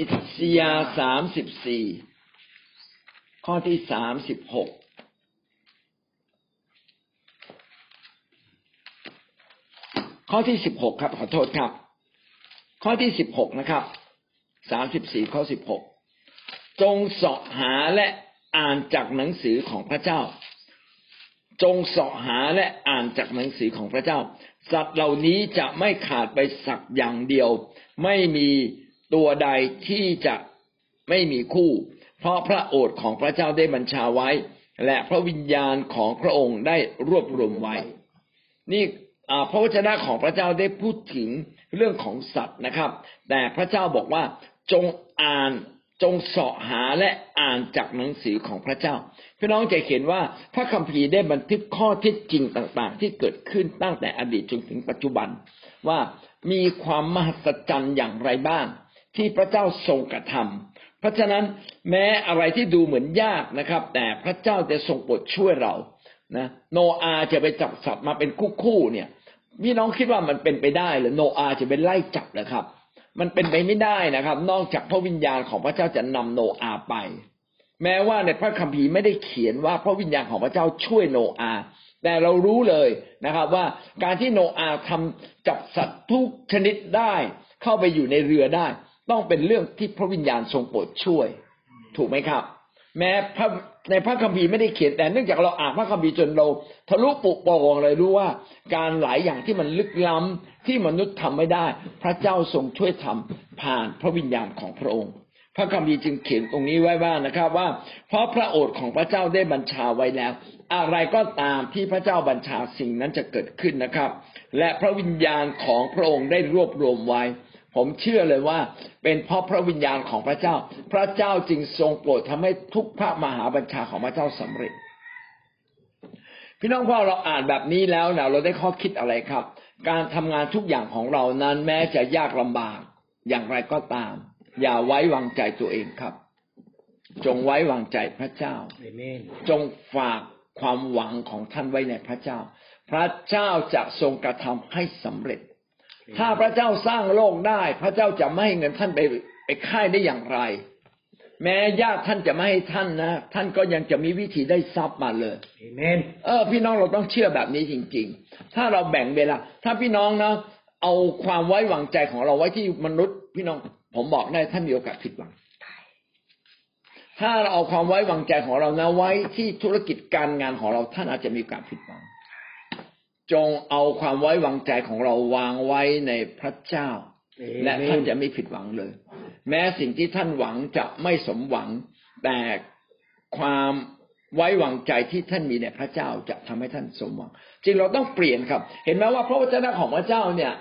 อิสยาห์สามสิบสี่ข้อที่สามสิบหกข้อที่สิบหกครับขอโทษครับ ข้อที่สิบหกนะครับสามสิบสี่ข้อสิบหกจงเสาะหาและอ่านจากหนังสือของพระเจ้า จงเสาะหาและอ่านจากหนังสือของพระเจ้า สัตว์เหล่านี้จะไม่ขาดไปสักอย่างเดียว ไม่มีตัวใดที่จะไม่มีคู่ เพราะพระโอษฐ์ของพระเจ้าได้บัญชาไว้ และพระวิญญาณของพระองค์ได้รวบรวมไว้ นี่พระวจนะของพระเจ้าได้พูดถึง เรื่องของสัตว์นะครับ แต่พระเจ้าบอกว่าจงอ่านจงเสาะหาและอ่านจากหนังสือของพระเจ้าพี่น้องจะเห็นว่าพระคัมภีร์ได้บันทึกข้อเท็จจริงต่าง ๆ ที่เกิดขึ้นตั้งแต่อดีตจนถึงปัจจุบัน ว่ามีความมหัศจรรย์อย่างไรบ้าง ที่พระเจ้าทรงกระทำเพราะฉะนั้นแม้อะไรที่ดูเหมือนยากนะครับ แต่พระเจ้าจะทรงโปรดช่วยเรานะโนอาจะไปจับสัตว์มาเป็นคู่ๆเนี่ย พี่น้องคิดว่ามันเป็นไปได้หรือโนอาจะเป็นไล่จับเหรอครับ มันเป็นไปไม่ได้นะครับ นอกจากพระวิญญาณของพระเจ้าจะนำโนอาไป แม้ว่าในพระคัมภีร์ไม่ได้เขียนว่าพระวิญญาณของพระเจ้าช่วยโนอา แต่เรารู้เลยนะครับ ว่าการที่โนอาทำจับสัตว์ทุกชนิดได้ เข้าไปอยู่ในเรือได้ ต้องเป็นเรื่องที่พระวิญญาณทรงโปรดช่วย ถูกไหมครับ แม้พระ ในพระคัมภีร์ไม่ได้เขียนแต่เนื่องจากเราอ่านพระคัมภีร์จนเราทะลุปุโปรงเลยรู้ว่า การหลายอย่างที่มันลึกล้ำที่มนุษย์ทำไม่ได้ พระเจ้าทรงช่วยทำผ่านพระวิญญาณของพระองค์ พระคัมภีร์จึงเขียนตรงนี้ไว้ว่านะครับว่า เพราะพระโอษฐ์ของพระเจ้าได้บัญชาไว้แล้ว อะไรก็ตามที่พระเจ้าบัญชาสิ่งนั้นจะเกิดขึ้นนะครับ และพระวิญญาณของพระองค์ได้รวบรวมไว้ ผมเชื่อเลยว่าเป็นเพราะพระวิญญาณของพระเจ้า พระเจ้าจึงทรงโปรดทำให้ทุกพระมหาบัญชาของพระเจ้าสำเร็จ พี่น้องพ่อเราอ่านแบบนี้แล้วนะเราได้ข้อคิดอะไรครับ การทำงานทุกอย่างของเรานั้นแม้จะยากลำบากอย่างไรก็ตาม อย่าไว้วางใจตัวเองครับ จงไว้วางใจพระเจ้าจงฝากความหวังของท่านไว้ในพระเจ้า พระเจ้าจะทรงกระทำให้สำเร็จ ถ้าพระเจ้าสร้างโลกได้ พระเจ้าจะไม่ให้เงินท่านไปไปค่ายได้อย่างไร แม้ญาติท่านจะไม่ให้ท่านนะ ท่านก็ยังจะมีวิธีได้ทรัพย์มาเลยเอเมนเออ พี่น้องเราต้องเชื่อแบบนี้จริง ๆ ถ้าเราแบ่งเวลา ถ้าพี่น้องนะเอาความไว้วางใจของเราไว้ที่มนุษย์ พี่น้องผมบอกได้ท่านมีโอกาสผิดหวังถ้าเราเอาความไว้วางใจของเรานะไว้ที่ธุรกิจการงานของเราท่านอาจจะมีโอกาสผิดหวัง จงเอาความไว้วางใจของเราวางไว้ในพระเจ้า และท่านจะไม่ผิดหวังเลย แม้สิ่งที่ท่านหวังจะไม่สมหวัง แต่ความไว้วางใจที่ท่านมีในพระเจ้าจะทำให้ท่านสมหวังจริงเราต้องเปลี่ยนครับ เห็นไหมว่าพระวจนะของพระเจ้าเนี่ย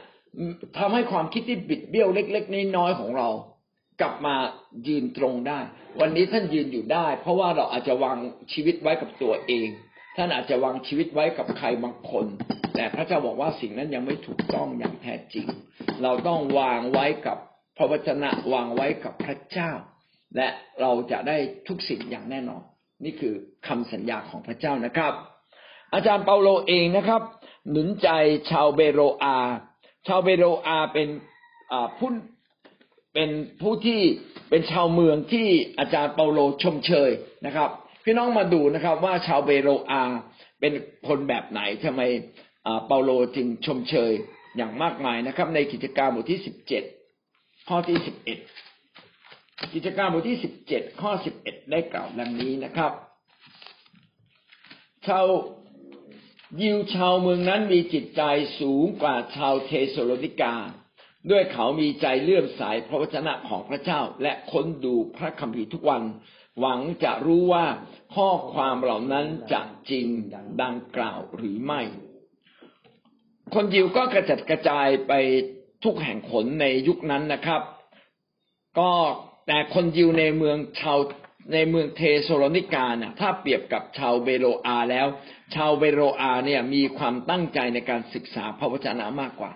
ทำให้ความคิดที่บิดเบี้ยวเล็ก ๆน้อยๆของเรา กลับมายืนตรงได้ วันนี้ท่านยืนอยู่ได้ เพราะว่าเราอาจจะวางชีวิตไว้กับตัวเอง ท่านอาจจะวางชีวิตไว้กับใครบางคน แต่พระเจ้าบอกว่าสิ่งนั้นยังไม่ถูกต้องอย่างแท้จริง เราต้องวางไว้กับพระวจนะวางไว้กับพระเจ้า และเราจะได้ทุกสิ่งอย่างแน่นอน นี่คือคำสัญญาของพระเจ้านะครับ อาจารย์เปาโลเองนะครับ หนุนใจชาวเบโรอา ชาวเบโรอาเป็นผู้เป็นผู้ที่เป็นชาวเมืองที่อาจารย์เปาโลชมเชยนะครับ พี่น้องมาดูนะครับ ว่าชาวเบโรอาเป็นคนแบบไหนทำไมเปาโลจึงชมเชยอย่างมากมายนะครับ ในกิจการบทที่สิบเจ็ดข้อที่สิบเอ็ดกิจการบทที่สิบเจ็ดข้อสิบเอ็ดได้กล่าวดังนี้นะครับ ชาวยิวชาวเมืองนั้นมีจิตใจสูงกว่าชาวเทสโลนิกา ด้วยเขามีใจเลื่อมใสพระวจนะของพระเจ้า และค้นดูพระคัมภีร์ทุกวัน หวังจะรู้ว่าข้อความเหล่านั้นจะจริงดังกล่าวหรือไม่ คนยิวก็กระจัดกระจายไปทุกแห่งขนในยุคนั้นนะครับ ก็แต่คนยิวในเมืองชาวในเมืองเทสโลนิกาเนี่ยถ้าเปรียบกับชาวเบโรอาแล้ว ชาวเบโรอาเนี่ยมีความตั้งใจในการศึกษาพระวจนะมากกว่า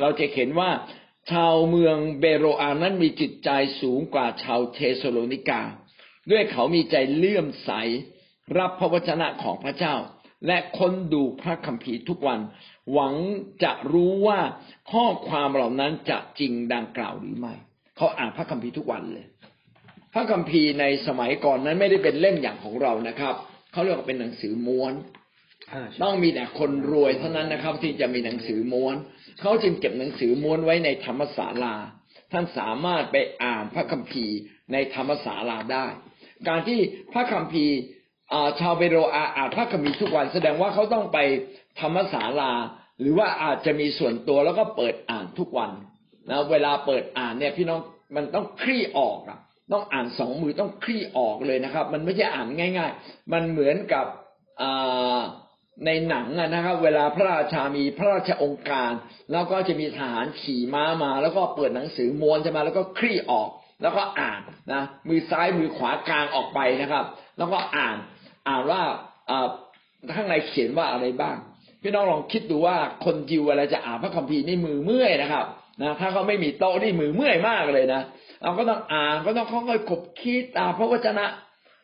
เราจะเห็นว่าชาวเมืองเบโรอานั้นมีจิตใจสูงกว่าชาวเทสโลนิกา ด้วยเขามีใจเลื่อมใส รับพระวจนะของพระเจ้า และค้นดูพระคัมภีร์ทุกวัน หวังจะรู้ว่าข้อความเหล่านั้นจะจริงดังกล่าวหรือไม่ เขาอ่านพระคัมภีร์ทุกวันเลย พระคัมภีร์ในสมัยก่อนนั้นไม่ได้เป็นเล่มอย่างของเรานะครับเขาเรียกว่าเป็นหนังสือม้วนต้องมีแต่คนรวยเท่านั้นนะครับ ที่จะมีหนังสือม้วน เขาจึงเก็บหนังสือม้วนไว้ในธรรมศาลา ท่านสามารถไปอ่านพระคัมภีร์ในธรรมศาลาได้ การที่พระคัมภีร์ชาวเบโรอาอ่านพระคัมภีร์ทุกวันแสดงว่าเขาต้องไปธรรมศาลา หรือว่าอาจจะมีส่วนตัวแล้วก็เปิดอ่านทุกวันนะเวลาเปิดอ่านเนี่ยพี่น้องมันต้องคลี่ออกอะต้องอ่านสองมือต้องคลี่ออกเลยนะครับ มันไม่ใช่อ่านง่าย ๆ มันเหมือนกับในหนังนะครับ เวลาพระราชามีพระราชองค์การ แล้วก็จะมีทหารขี่ม้ามา แล้วก็เปิดหนังสือม้วนจะมาแล้วก็คลี่ออก แล้วก็อ่านนะมือซ้ายมือขวากลางออกไปนะครับ แล้วก็อ่านอ่านว่าข้างในเขียนว่าอะไรบ้าง พี่น้องลองคิดดูว่าคนยิวเวลาจะอ่านพระคัมภีร์นี่มือเมื่อยนะครับนะถ้าเขาไม่มีโต๊ะนี่มือเมื่อยมากเลยนะเราก็ต้องอ่านก็ต้องค่อยๆขบคิดตามพระวจนะ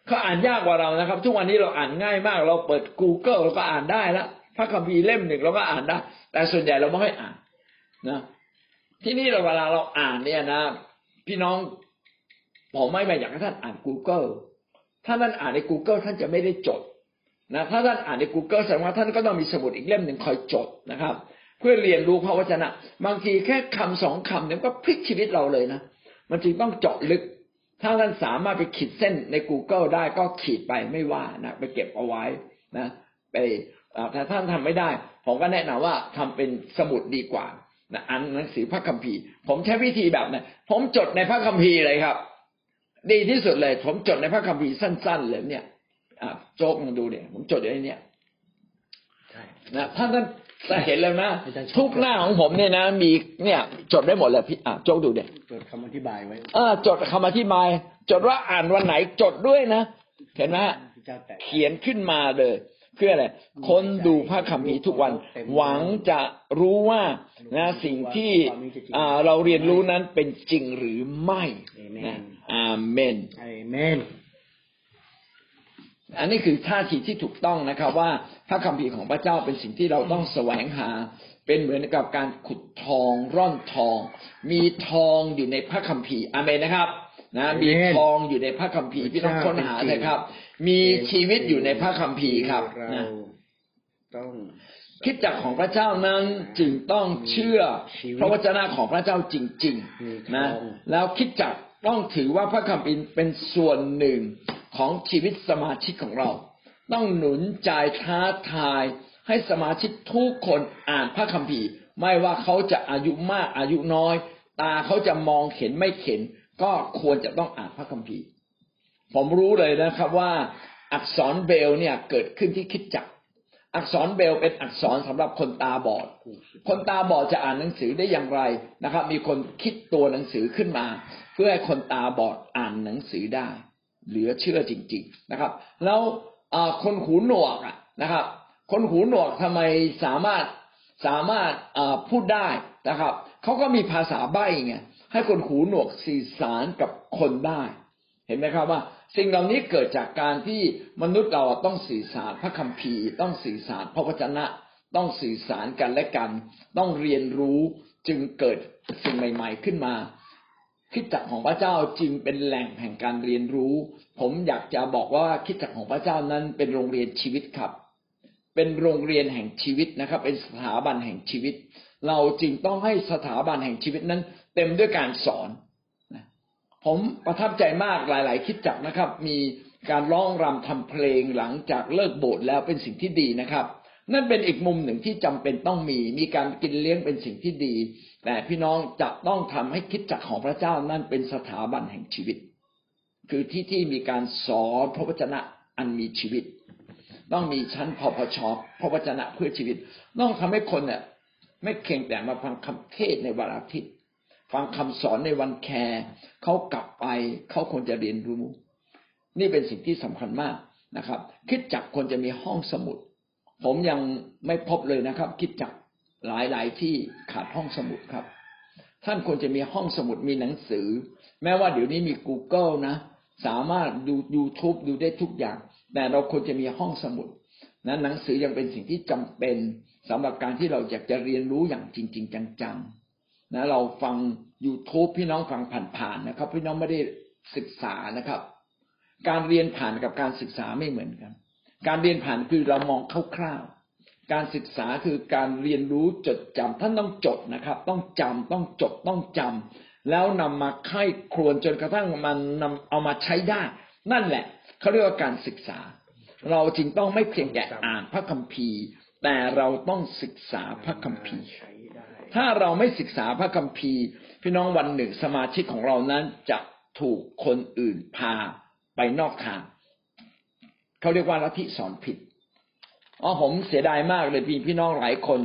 เขาอ่านยากกว่าเรานะครับ ทุกวันนี้เราอ่านง่ายมาก เราเปิด Google เราก็อ่านได้ล้วพระคัมภีร์เล่มหนึ่งเราก็อ่านได้ แต่ส่วนใหญ่เราไม่ค่อยอ่านนะ ที่นี่เราเวลาเราอ่านเนี่ยนะ พี่น้องผมไม่มาอยากให้ท่านอ่าน Google ถ้าท่านอ่านใน Google ท่านจะไม่ได้จดนะถ้าท่านอ่านใน Google แสดงว่าท่านก็ต้องมีสมุดอีกเล่มหนึ่งคอยจดนะครับ เพื่อเรียนรู้พระวจนะ บางทีแค่คำสองคำเนี่ยก็พลิกชีวิตเราเลยนะมันจึงต้องเจาะลึก ถ้าท่านสามารถไปขีดเส้นใน Google ได้ก็ขีดไปไม่ว่านะไปเก็บเอาไว้นะ ไปถ้าท่านทำไม่ได้ ผมก็แนะนำว่าทำเป็นสมุดดีกว่า นะอ่านหนังสือพระคัมภีร์ ผมใช้วิธีแบบนี้ผมจดในพระคัมภีร์เลยครับ ดีที่สุดเลย ผมจดในพระคัมภีร์สั้น ๆ เลยเนี่ยโจ๊กมาดูเนี่ยผมจดอยู่ในนี้นะท่านท่านแต่เห็นแล้วนะทุกหน้าของผมเนี่ยนะมีเนี่ย จดได้หมดเลยพี่อะโจกดูเด็จดคำอธิบายไว้เออจดคำอธิบาย จดว่าอ่านวันไหนจดด้วยนะเห็นไหมเขียนขึ้นมาเลย เพื่ออะไรคนดูพระคัมภีร์ทุกวัน หวังจะรู้ว่านะสิ่งที่เราเรียนรู้นั้นเป็นจริงหรือไม่นะอาเมนอาเมนอันนี้คือท่าทีที่ถูกต้องนะครับ ว่าพระคัมภีร์ของพระเจ้าเป็นสิ่งที่เราต้องแสวงหา เป็นเหมือนกับการขุดทองร่อนทอง มีทองอยู่ในพระคัมภีร์อเมนนะครับนะมีทองอยู่ในพระคัมภีร์พี่ต้องค้นหาเลยครับ มีชีวิตอยู่ในพระคัมภีร์ครับนะต้องคิดจักของพระเจ้านั้นจึงต้องเชื่อพระวจนะของพระเจ้าจริง ๆ นะ แล้วคิดจักต้องถือว่าพระคัมภีร์เป็นส่วนหนึ่งของชีวิตสมาชิกของเรา ต้องหนุนใจท้าทายให้สมาชิกทุกคนอ่านพระคัมภีร์ ไม่ว่าเขาจะอายุมากอายุน้อย ตาเขาจะมองเห็นไม่เห็น ก็ควรจะต้องอ่านพระคัมภีร์ ผมรู้เลยนะครับว่าอักษรเบลเนี่ยเกิดขึ้นที่คิดจัก อักษรเบลเป็นอักษรสำหรับคนตาบอด คนตาบอดจะอ่านหนังสือได้อย่างไรนะครับ มีคนคิดตัวหนังสือขึ้นมา เพื่อให้คนตาบอดอ่านหนังสือได้ เหลือเชื่อจริง ๆนะครับ แล้วคนหูหนวกนะครับ คนหูหนวกทำไมสามารถสามารถพูดได้นะครับเขาก็มีภาษาใบ้ไงให้คนหูหนวกสื่อสารกับคนได้ เห็นไหมครับว่า สิ่งเหล่านี้เกิดจากการที่มนุษย์เราต้องสื่อสารพระคัมภีร์ ต้องสื่อสารพระวจนะ ต้องสื่อสารกันและกัน ต้องเรียนรู้จึงเกิดสิ่งใหม่ ๆขึ้นมาคิดจักของพระเจ้าจึงเป็นแหล่งแห่งการเรียนรู้ ผมอยากจะบอกว่าคิดจักของพระเจ้านั้นเป็นโรงเรียนชีวิตครับ เป็นโรงเรียนแห่งชีวิตนะครับ เป็นสถาบันแห่งชีวิต เราจึงต้องให้สถาบันแห่งชีวิตนั้น เต็มด้วยการสอน ผมประทับใจมากหลาย ๆ คิดจักนะครับ มีการร้องรำทำเพลงหลังจากเลิกโบสถ์แล้วเป็นสิ่งที่ดีนะครับ นั่นเป็นอีกมุมหนึ่งที่จำเป็นต้องมี มีการกินเลี้ยงเป็นสิ่งที่ดี แต่พี่น้องจะต้องทำให้คิดจักของพระเจ้านั่นเป็นสถาบันแห่งชีวิต คือที่ที่มีการสอนพระวจนะอันมีชีวิต ต้องมีชั้นพพชพระวจนะเพื่อชีวิต ต้องทำให้คนเนี่ยไม่เคียงแต่มาฟังคำเทศในวันอาทิตย์ ฟังคำสอนในวันแคร์เขากลับไปเขาควรจะเรียนรู้ นี่เป็นสิ่งที่สำคัญมากนะครับ คิดจักควรจะมีห้องสมุด ผมยังไม่พบเลยนะครับ คิดจักหลายๆที่ขาดห้องสมุดครับ ท่านควรจะมีห้องสมุดมีหนังสือ แม้ว่าเดี๋ยวนี้มี Google นะ สามารถดู YouTube ดูได้ทุกอย่าง แต่เราควรจะมีห้องสมุดนะหนังสือยังเป็นสิ่งที่จำเป็นสำหรับการที่เราอยากจะเรียนรู้อย่างจริง ๆ จังๆ นะเราฟัง YouTube พี่น้องฟังผ่านๆนะครับ พี่น้องไม่ได้ศึกษานะครับ การเรียนผ่านกับการศึกษาไม่เหมือนกัน การเรียนผ่านคือเรามองคร่าวๆการศึกษาคือการเรียนรู้จดจำท่านต้องจดนะครับ ต้องจำต้องจดต้องจำแล้วนำมาไข้ครวนจนกระทั่งมันนำเอามาใช้ได้ นั่นแหละเขาเรียกว่าการศึกษา เราจึงต้องไม่เพียงแต่อ่านพระคัมภีร์ แต่เราต้องศึกษาพระคัมภีร์ ถ้าเราไม่ศึกษาพระคัมภีร์ พี่น้องวันหนึ่งสมาชิกของเรานั้นจะถูกคนอื่นพาไปนอกทางเขาเรียกว่าลัทธิสอนผิดอ๋อผมเสียดายมากเลยพี่พี่น้องหลายคน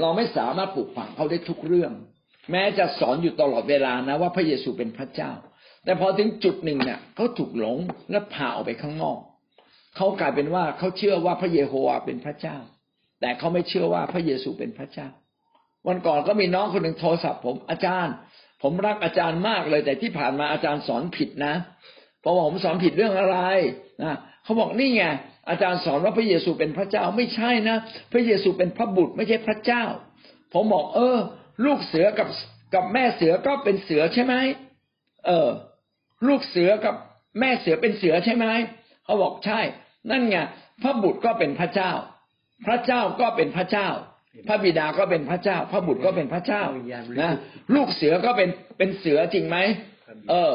เราไม่สามารถปลูกฝังเขาได้ทุกเรื่อง แม้จะสอนอยู่ตลอดเวลานะ ว่าพระเยซูเป็นพระเจ้า แต่พอถึงจุดหนึ่งเนี่ยเขาถูกหลงและพาออกไปข้างนอกเขากลายเป็นว่าเขาเชื่อว่าพระเยโฮวาเป็นพระเจ้า แต่เขาไม่เชื่อว่าพระเยซูเป็นพระเจ้า วันก่อนก็มีน้องคนหนึ่งโทรศัพท์ผมอาจารย์ ผมรักอาจารย์มากเลย แต่ที่ผ่านมาอาจารย์สอนผิดนะเพราะว่าผมสอนผิดเรื่องอะไรนะเขาบอกนี่ไงอาจารย์สอนว่าพระเยซูเป็นพระเจ้าไม่ใช่นะพระเยซูเป็นพระบุตรไม่ใช่พระเจ้า ผมบอกเออ ลูกเสือกับกับแม่เสือก็เป็นเสือใช่ไหมเออ ลูกเสือกับแม่เสือเป็นเสือใช่ไหมเขาบอกใช่ นั่นไงพระบุตรก็เป็นพระเจ้า พระเจ้าก็เป็นพระเจ้า พระบิดาก็เป็นพระเจ้า พระบุตรก็เป็นพระเจ้านะลูกเสือก็เป็นเป็นเสือจริงไหมเออ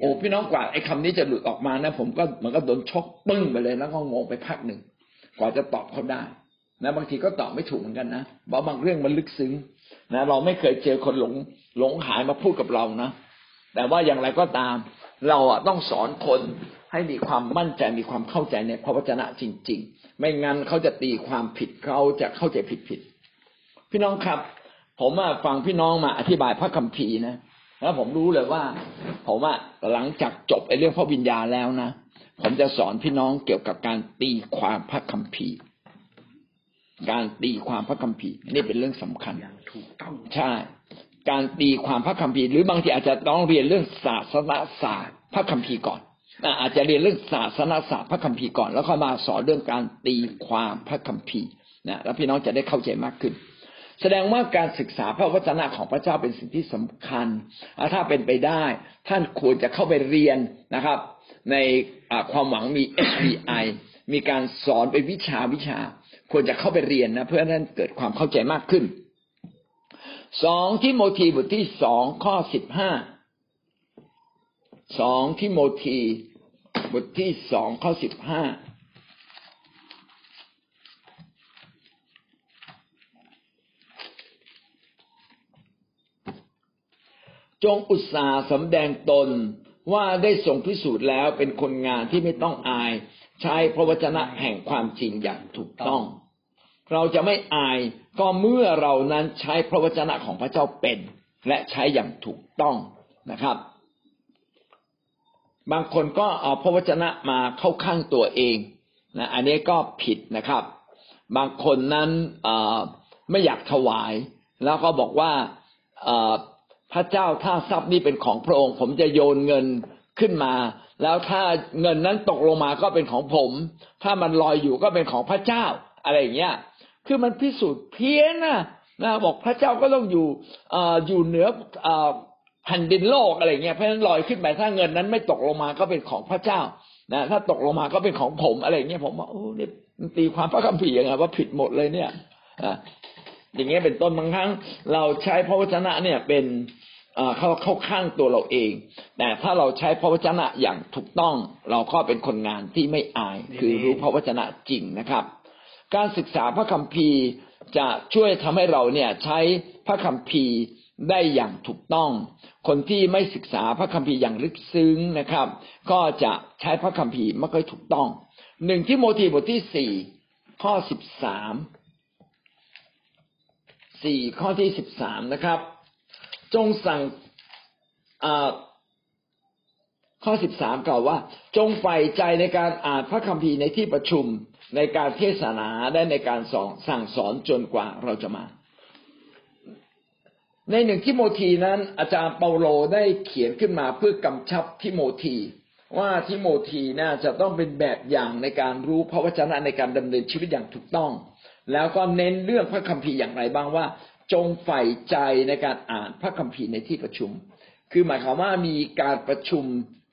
โอ้พี่น้องกว่าไอ้คานี้จะหลุดออกมานะ ผมก็เหมือนก็โดนชกปึ้งไปเลยแล้วก็งงไปพักหนึ่งกว่าจะตอบเขาได้นะบางทีก็ตอบไม่ถูกเหมือนกันนะเพราะบางเรื่องมันลึกซึ้งนะเราไม่เคยเจอคนหลงหลงหายมาพูดกับเรานะแต่ว่าอย่างไรก็ตาม เราอะต้องสอนคน ให้มีความมั่นใจมีความเข้าใจในพระวจนะจริง ๆ ไม่งั้นเขาจะตีความผิดเขาจะเข้าใจผิดผิด พี่น้องครับ ผมฟังพี่น้องมาอธิบายพระคัมภีร์นะแล้วผมรู้เลยว่า ผมอะหลังจากจบไอ้เรื่องพระวิญญาณแล้วนะผมจะสอนพี่น้องเกี่ยวกับการตีความพระคัมภีร์ การตีความพระคัมภีร์นี่เป็นเรื่องสำคัญถูกต้องใช่ การตีความพระคัมภีร์ หรือบางทีอาจจะต้องเรียนเรื่องศาสนศาสตร์พระคัมภีร์ก่อน อาจจะเรียนเรื่องศาสนาศาสตร์พระคัมภีร์ก่อน แล้วค่อยมาสอนเรื่องการตีความพระคัมภีร์นะแล้วพี่น้องจะได้เข้าใจมากขึ้น แสดงว่าการศึกษาพระวจนะของพระเจ้าเป็นสิ่งที่สำคัญ ถ้าเป็นไปได้ ท่านควรจะเข้าไปเรียนนะครับ ในความหวังมี SBI มีการสอนเป็นวิชาวิชา ควรจะเข้าไปเรียนนะเพื่อท่านเกิดความเข้าใจมากขึ้นสองที่โมทีบทที่สองข้อสิบห้า สองทิโมธีบทที่สองข้อสิบห้าจงอุตสาห์สำแดงตนว่าได้ทรงพิสูจน์แล้วเป็นคนงานที่ไม่ต้องอาย ใช้พระวจนะแห่งความจริงอย่างถูกต้อง เราจะไม่อายก็เมื่อเรานั้นใช้พระวจนะของพระเจ้าเป็น และใช้อย่างถูกต้องนะครับ บางคนก็เอาพระวจนะมาเข้าข้างตัวเองนะอันนี้ก็ผิดนะครับ บางคนนั้นไม่อยากถวาย แล้วก็บอกว่าพระเจ้าถ้าทรัพย์นี้เป็นของพระองค์ ผมจะโยนเงินขึ้นมา แล้วถ้าเงินนั้นตกลงมาก็เป็นของผม ถ้ามันลอยอยู่ก็เป็นของพระเจ้าอะไรอย่างเงี้ยคือมันพิสูจน์เพี้ยนนะนะบอกพระเจ้าก็ต้องอยู่ออยู่เหนือ แผ่นดินโลกอะไรเงี้ยเพราะฉะนั้นลอยขึ้นไปถ้าเงินนั้นไม่ตกลงมาก็เป็นของพระเจ้านะถ้าตกลงมาก็เป็นของผมอะไรเงี้ยผมว่าโอ้นี่ตีความพระคัมภีร์ยังไงว่าผิดหมดเลยเนี่ยอะอย่างเงี้ยเป็นต้นบางครั้ง เราใช้พระวจนะเนี่ยเป็นเข้าเข้าข้างตัวเราเอง แต่ถ้าเราใช้พระวจนะอย่างถูกต้อง เราก็เป็นคนงานที่ไม่อาย คือรู้พระวจนะจริงนะครับ การศึกษาพระคัมภีร์จะช่วยทำให้เราเนี่ยใช้พระคัมภีร์ ได้อย่างถูกต้อง คนที่ไม่ศึกษาพระคัมภีร์อย่างลึกซึ้งนะครับ ก็จะใช้พระคัมภีร์ไม่ค่อยถูกต้อง หนึ่งที่โมทีบทที่สี่ข้อสิบสามสี่ข้อที่สิบสามนะครับ จงสั่งข้อสิบสามกล่าวว่า จงใฝ่ใจในการอ่านพระคัมภีร์ในที่ประชุมในการเทศนาและในการสอนสั่งสอนจนกว่าเราจะมา ในหนึ่งทิโมธีนั้น อาจารย์เปาโลได้เขียนขึ้นมาเพื่อกำชับทิโมธี ว่าทิโมธีน่าจะต้องเป็นแบบอย่างในการรู้พระวจนะในการดำเนินชีวิตอย่างถูกต้อง แล้วก็เน้นเรื่องพระคัมภีร์อย่างไรบ้างว่า จงใฝ่ใจในการอ่านพระคัมภีร์ในที่ประชุม คือหมายความว่ามีการประชุม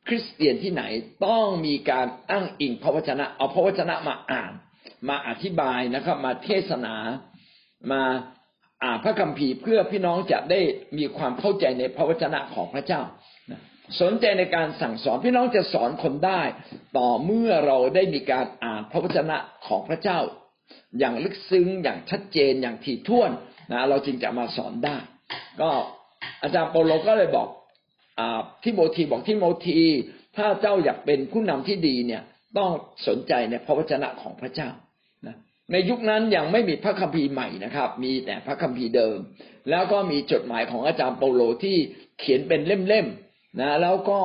คริสเตียนที่ไหนต้องมีการอ้างอิงพระวจนะ เอาพระวจนะมาอ่าน มาอธิบายนะครับ มาเทศนา มา อ่านพระคัมภีร์เพื่อพี่น้องจะได้มีความเข้าใจในพระวจนะของพระเจ้า สนใจในการสั่งสอนพี่น้องจะสอนคนได้ ต่อเมื่อเราได้มีการอ่านพระวจนะของพระเจ้า อย่างลึกซึ้งอย่างชัดเจนอย่างถี่ถ้วนนะเราจึงจะมาสอนได้ ก็อาจารย์โปโลก็เลยบอกอทิโมธีบอกทิโมธีถ้าเจ้าอยากเป็นผู้นำที่ดีเนี่ยต้องสนใจในพระวจนะของพระเจ้า ในยุคนั้นยังไม่มีพระคัมภีร์ใหม่นะครับ มีแต่พระคัมภีร์เดิม แล้วก็มีจดหมายของอาจารย์เปโลที่เขียนเป็นเล่มๆนะแล้วก็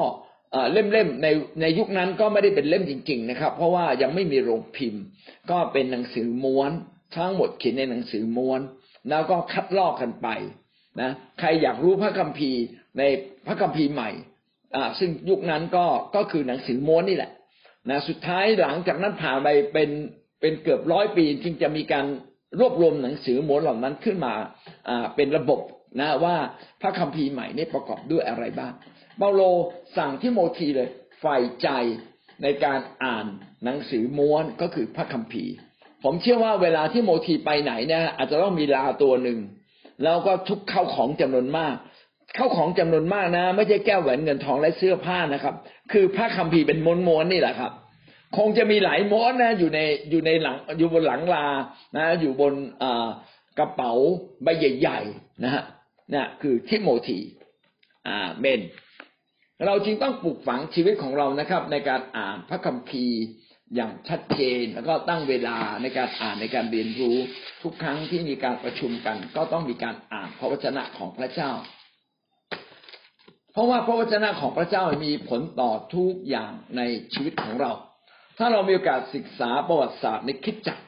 เล่มๆในในยุคนั้นก็ไม่ได้เป็นเล่มจริง ๆ นะครับ เพราะว่ายังไม่มีโรงพิมพ์ ก็เป็นหนังสือม้วน ทั้งหมดเขียนในหนังสือม้วน แล้วก็คัดลอกกันไปนะใครอยากรู้พระคัมภีร์ในพระคัมภีร์ใหม่อ่าซึ่งยุคนั้นก็ก็คือหนังสือม้วนนี่แหละนะสุดท้ายหลังจากนั้นผ่านไปเป็น เป็นเกือบร้อยปีจึงจะมีการรวบรวมหนังสือม้วนเหล่านั้นขึ้นมาอ่าเป็นระบบนะว่าพระคัมภีร์ใหม่นี่ประกอบด้วยอะไรบ้าง เปาโลสั่งทิโมธีเลยใฝ่ใจในการอ่านหนังสือม้วนก็คือพระคัมภีร์ ผมเชื่อว่าเวลาที่โมทีไปไหนเนี่ยอาจจะต้องมีลาตัวหนึ่งแล้วก็ทุกเข้าของจำนวนมาก เข้าของจำนวนมากนะ ไม่ใช่แก้วแหวนเงินทองและเสื้อผ้านะครับ คือพระคัมภีร์เป็นม้วนๆนี่แหละครับ คงจะมีหลายม้วนนะอยู่ในอยู่ในหลังอยู่บนหลังลานะ อยู่บนกระเป๋าใบใหญ่ๆนะฮะนี่คือทิโมธีอ่าเบนเราจรึงต้องปลูกฝังชีวิตของเรานะครับ ในการอ่านพระคัมภีร์อย่างชัดเจนแล้วก็ตั้งเวลาในการอ่านในการเรียนรู้ทุกครั้งที่มีการประชุมกัน ก็ต้องมีการอ่านพระวจนะของพระเจ้า เพราะว่าพระวจนะของพระเจ้ามีผลต่อทุกอย่างในชีวิตของเรา ถ้าเรามีโอกาสศึกษาประวัติศาสตร์ในคิดจักร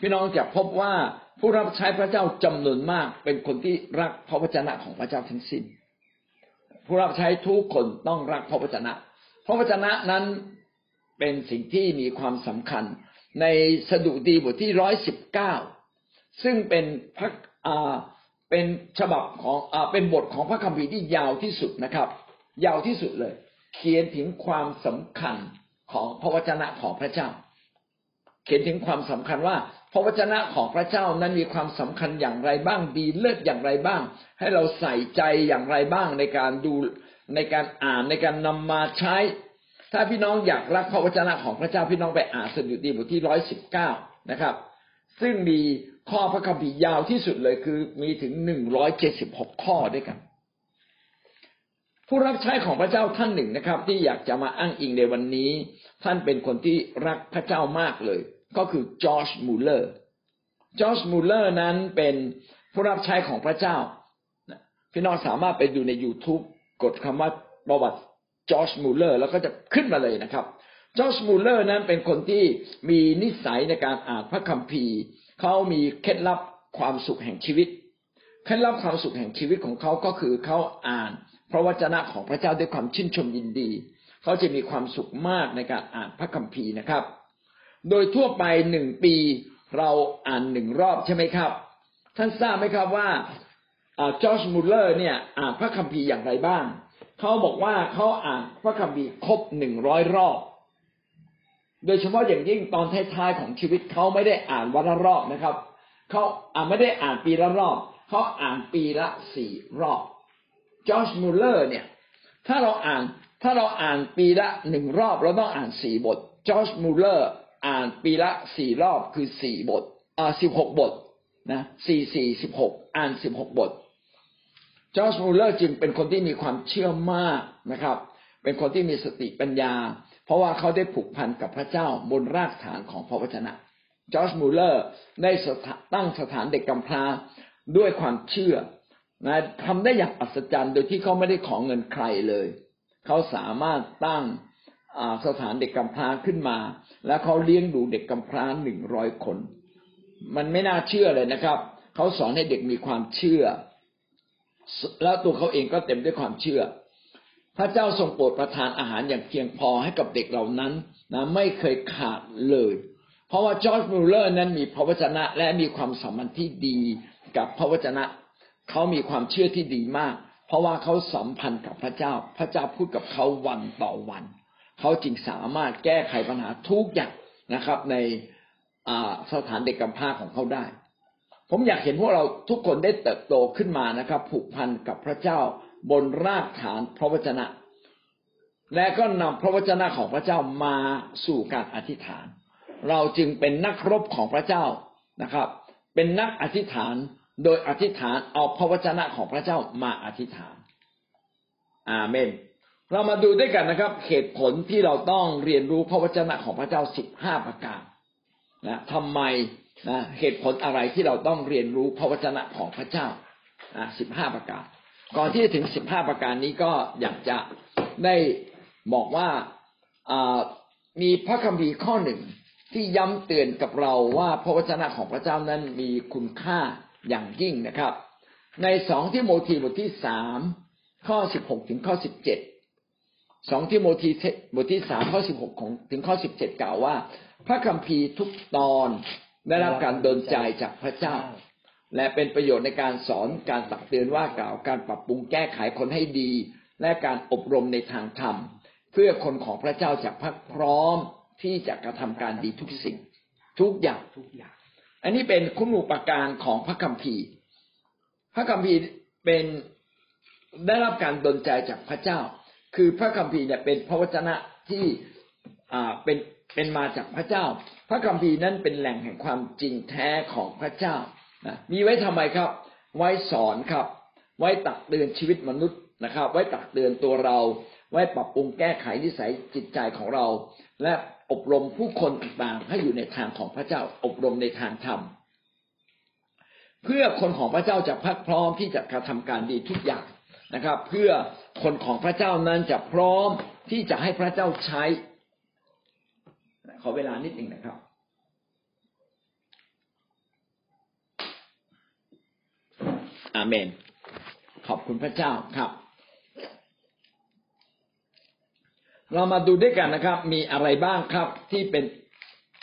พี่น้องจะพบว่าผู้รับใช้พระเจ้าจำนวนมาก เป็นคนที่รักพระวจนะของพระเจ้าทั้งสิ้น ผู้รับใช้ทุกคนต้องรักพระวจนะ พระวจนะนั้นเป็นสิ่งที่มีความสำคัญ ในสดุดีบทที่ร้อยสิบเก้าซึ่งเป็นพระอ่าเป็นฉบับของอ่าเป็นบทของพระคัมภีร์ที่ยาวที่สุดนะครับ ยาวที่สุดเลย เขียนถึงความสำคัญ ของพระวจนะของพระเจ้า เขียนถึงความสำคัญว่า พระวจนะของพระเจ้านั้นมีความสำคัญอย่างไรบ้าง ดีเลิศอย่างไรบ้าง ให้เราใส่ใจอย่างไรบ้างในการดูในการอ่านในการนำมาใช้ ถ้าพี่น้องอยากรักพระวจนะของพระเจ้าพี่น้องไปอ่านสดุดีบทที่ร้อยสิบเก้านะครับ ซึ่งมีข้อพระคัมภีร์ยาวที่สุดเลยคือมีถึงหนึ่งร้อยเจ็ดสิบหกข้อด้วยกัน ผู้รับใช้ของพระเจ้าท่านหนึ่งนะครับ ที่อยากจะมาอ้างอิงในวันนี้ ท่านเป็นคนที่รักพระเจ้ามากเลย ก็คือจอร์จมูลเลอร์จอร์จมูลเลอร์นั้นเป็นผู้รับใช้ของพระเจ้าพี่น้องสามารถไปดูใน YouTube กดคำว่าประวัติจอร์จมูลเลอร์แล้วก็จะขึ้นมาเลยนะครับจอร์จมูลเลอร์นั้นเป็นคนที่มีนิสัยในการอ่านพระคัมภีร์เขามีเคล็ดลับความสุขแห่งชีวิต เคล็ดลับความสุขแห่งชีวิตของเขาก็คือเขาอ่าน พระวจนะของพระเจ้าด้วยความชื่นชมยินดี เขาจะมีความสุขมากในการอ่านพระคัมภีร์นะครับ โดยทั่วไปหนึ่งปีเราอ่านหนึ่งรอบใช่ไหมครับ ท่านทราบไหมครับว่าจอร์จมูลเลอร์เนี่ยอ่านพระคัมภีร์อย่างไรบ้าง เขาบอกว่าเขาอ่านพระคัมภีร์ครบหนึ่งร้อยรอบ โดยเฉพาะอย่างยิ่งตอนท้ายๆของชีวิตเขาไม่ได้อ่านวันละรอบนะครับ เขาอ่านไม่ได้อ่านปีละรอบ เขาอ่านปีละสี่รอบ จอร์จมูลเลอร์เนี่ย ถ้าเราอ่านถ้าเราอ่านปีละหนึ่งรอบเราต้องอ่านสี่บทจอร์จมูลเลอร์อ่านปีละสี่รอบคือสี่บทอ่าสิบหกบทนะสี่สี่สิบหกอ่านสิบหกบทจอร์จมูลเลอร์จึงเป็นคนที่มีความเชื่อมากนะครับ เป็นคนที่มีสติปัญญา เพราะว่าเขาได้ผูกพันกับพระเจ้าบนรากฐานของพระวจนะจอร์จมูลเลอร์ได้ตั้งสถานเด็กกำพร้าด้วยความเชื่อ นะทำได้อย่างอัศจรรย์โดยที่เขาไม่ได้ขอเงินใครเลย เขาสามารถตั้งสถานเด็กกำพร้าขึ้นมา แล้วเขาเลี้ยงดูเด็กกำพร้าหนึ่งร้อยคน มันไม่น่าเชื่อเลยนะครับ เขาสอนให้เด็กมีความเชื่อ แล้วตัวเขาเองก็เต็มด้วยความเชื่อ พระเจ้าทรงโปรดประทานอาหารอย่างเพียงพอให้กับเด็กเหล่านั้นนะไม่เคยขาดเลย เพราะว่าจอร์จมูลเลอร์นั้นมีพระวจนะและมีความสัมพันธ์ที่ดีกับพระวจนะ เขามีความเชื่อที่ดีมาก เพราะว่าเขาสัมพันธ์กับพระเจ้า พระเจ้าพูดกับเขาวันต่อวัน เขาจึงสามารถแก้ไขปัญหาทุกอย่างนะครับ ในสถานเด็กกำพร้าของเขาได้ ผมอยากเห็นพวกเราทุกคนได้เติบโตขึ้นมานะครับ ผูกพันกับพระเจ้าบนรากฐานพระวจนะ และก็นำพระวจนะของพระเจ้ามาสู่การอธิษฐาน เราจึงเป็นนักรบของพระเจ้านะครับ เป็นนักอธิษฐาน โดยอธิษฐานเอาพระวจนะของพระเจ้ามาอธิษฐาน อาเมน เรามาดูด้วยกันนะครับ เหตุผลที่เราต้องเรียนรู้พระวจนะของพระเจ้าสิบห้าประการนะทำไมนะเหตุผลอะไรที่เราต้องเรียนรู้พระวจนะของพระเจ้าสิบห้าประการ ก่อนที่จะถึงสิบห้าประการนี้ก็อยากจะได้บอกว่ามีพระคัมภีร์ข้อหนึ่งที่ย้ำเตือนกับเราว่าพระวจนะของพระเจ้านั้นมีคุณค่า อย่างยิ่งนะครับ ในสองที่โมธีบทที่สามข้อสิบหกถึงข้อสิบเจ็ดสองที่โมธีบทที่สามข้อสิบหกของถึงข้อสิบเจ็ดกล่าวว่า พระคัมภีร์ทุกตอนได้รับการดลใจจากพระเจ้า และเป็นประโยชน์ในการสอนการตักเตือนว่ากล่าวการปรับปรุงแก้ไขคนให้ดี และการอบรมในทางธรรม เพื่อคนของพระเจ้าจะพักพร้อมที่จะกระทำการดีทุกสิ่ง ทุกอย่างทุกอย่าง อันนี้เป็นคุณูปการของพระคัมภีร์ พระคัมภีร์เป็นได้รับการดลใจจากพระเจ้า คือพระคัมภีร์เนี่ยเป็นพระวจนะที่อ่าเป็นเป็นมาจากพระเจ้า พระคัมภีร์นั้นเป็นแหล่งแห่งความจริงแท้ของพระเจ้านะมีไว้ทำไมครับ ไว้สอนครับ ไว้ตักเตือนชีวิตมนุษย์นะครับ ไว้ตักเตือนตัวเรา ไว้ปรับปรุงแก้ไขนิสัยจิตใจของเรา และ อบรมผู้คนต่างๆให้อยู่ในทางของพระเจ้า อบรมในทางธรรม เพื่อคนของพระเจ้าจะพักพร้อมที่จะกระทำการดีทุกอย่างนะครับ เพื่อคนของพระเจ้านั้นจะพร้อมที่จะให้พระเจ้าใช้ ขอเวลานิดหนึ่งนะครับอาเมน ขอบคุณพระเจ้าครับ เรามาดูด้วยกันนะครับ มีอะไรบ้างครับที่เป็น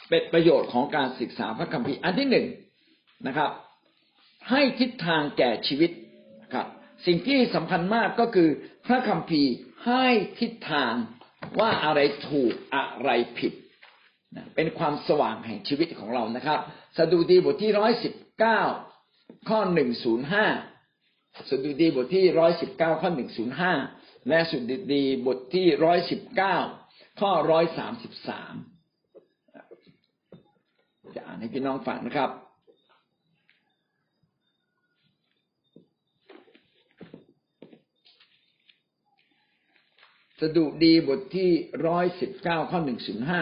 เป็นประโยชน์ของการศึกษาพระคัมภีร์อันที่หนึ่งนะครับ ให้ทิศทางแก่ชีวิตครับ สิ่งที่สำคัญมากก็คือพระคัมภีร์ให้ทิศทางว่าอะไรถูกอะไรผิดเป็นความสว่างแห่งชีวิตของเรานะครับสดุดีบทที่ร้อยสิบเก้าข้อหนึ่งศูนย์ห้าสดุดีบทที่ร้อยสิบเก้าข้อหนึ่งศูนย์ห้า และสุดดีบทที่ร้อยสิบเก้าข้อร้อยสามสิบสามจะอ่านให้พี่น้องฟังนะครับ สดุดีบทที่ร้อยสิบเก้าข้อหนึ่งถึงห้า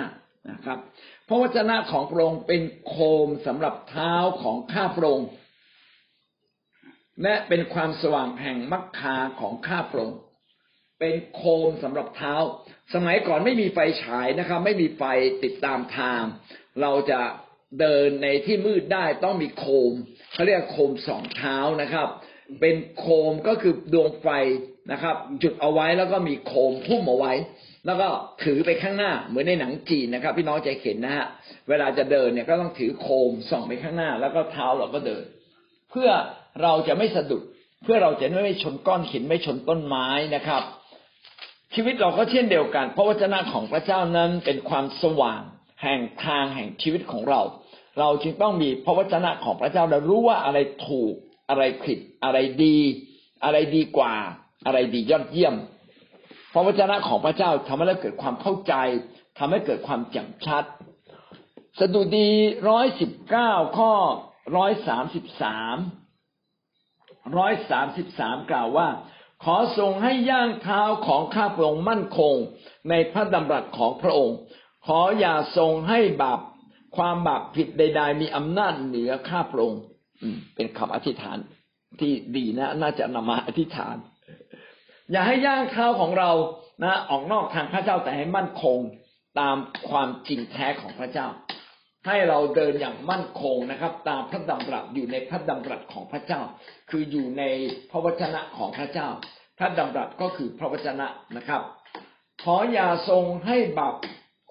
นะครับ พระวจนะของพระองค์เป็นโคมสำหรับเท้าของข้าพระองค์และเป็นความสว่างแห่งมักคาของข้าพระองค์ เป็นโคมสำหรับเท้า สมัยก่อนไม่มีไฟฉายนะครับ ไม่มีไฟติดตามทาง เราจะเดินในที่มืดได้ต้องมีโคมเขาเรียกโคมสองเท้านะครับ เป็นโคมก็คือดวงไฟนะครับ จุดเอาไว้แล้วก็มีโคมพุ่มเอาไว้ แล้วก็ถือไปข้างหน้าเหมือนในหนังจีนนะครับ พี่น้องจะเห็นนะฮะเวลาจะเดินเนี่ยก็ต้องถือโคมส่องไปข้างหน้า แล้วก็เท้าเราก็เดิน เพื่อเราจะไม่สะดุด เพื่อเราจะไม่ชนก้อนหินไม่ชนต้นไม้นะครับ ชีวิตเราก็เช่นเดียวกัน พระวจนะของพระเจ้านั้นเป็นความสว่าง แห่งทางแห่งชีวิตของเรา เราจึงต้องมีพระวจนะของพระเจ้าเรารู้ว่าอะไรถูกอะไรผิดอะไรดี อะไรดีกว่า อะไรดียอดเยี่ยม พระวจนะของพระเจ้าทำให้เราเกิดความเข้าใจทำให้เกิดความแจ่มชัด สดุดีร้อยสิบเก้าข้อร้อยสามสิบสามร้อยสามสิบสามกล่าวว่า ขอทรงให้ย่างเท้าของข้าพระองค์มั่นคงในพระดำรัสของพระองค์ ขออย่าทรงให้บาปความบาปผิดใด ๆ มีอำนาจเหนือข้าพระองค์เป็นคำอธิษฐานที่ดีนะ น่าจะนำมาอธิษฐาน อย่าให้ย่างเท้าของเรานะ ออกนอกทางพระเจ้าแต่ให้มั่นคงตามความจริงแท้ของพระเจ้า ให้เราเดินอย่างมั่นคงนะครับ ตามพระดำรัสอยู่ในพระดำรัสของพระเจ้า คืออยู่ในพระวจนะของพระเจ้า พระดำรัสก็คือพระวจนะนะครับ ขออย่าทรงให้บาป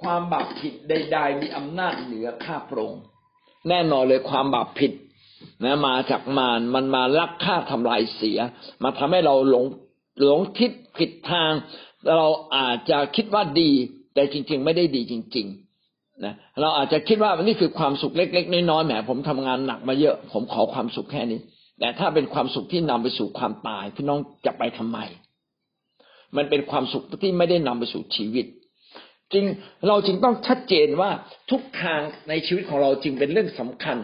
ความบาปผิดใด ๆ มีอำนาจเหนือข้าพระองค์แน่นอนเลยความบาปผิดนะมาจากมารมันมาลักฆ่าทำลายเสีย มาทำให้เราหลงหลงทิศผิดทาง เราอาจจะคิดว่าดี แต่จริง ๆ ไม่ได้ดีจริง ๆ นะเราอาจจะคิดว่านี่คือความสุขเล็ก ๆ น้อยๆแหมผมทำงานหนักมาเยอะ ผมขอความสุขแค่นี้ แต่ถ้าเป็นความสุขที่นำไปสู่ความตายพี่น้องจะไปทำไม มันเป็นความสุขที่ไม่ได้นำไปสู่ชีวิต จริงเราจึงต้องชัดเจนว่าทุกทางในชีวิตของเราจึงเป็นเรื่องสำคัญ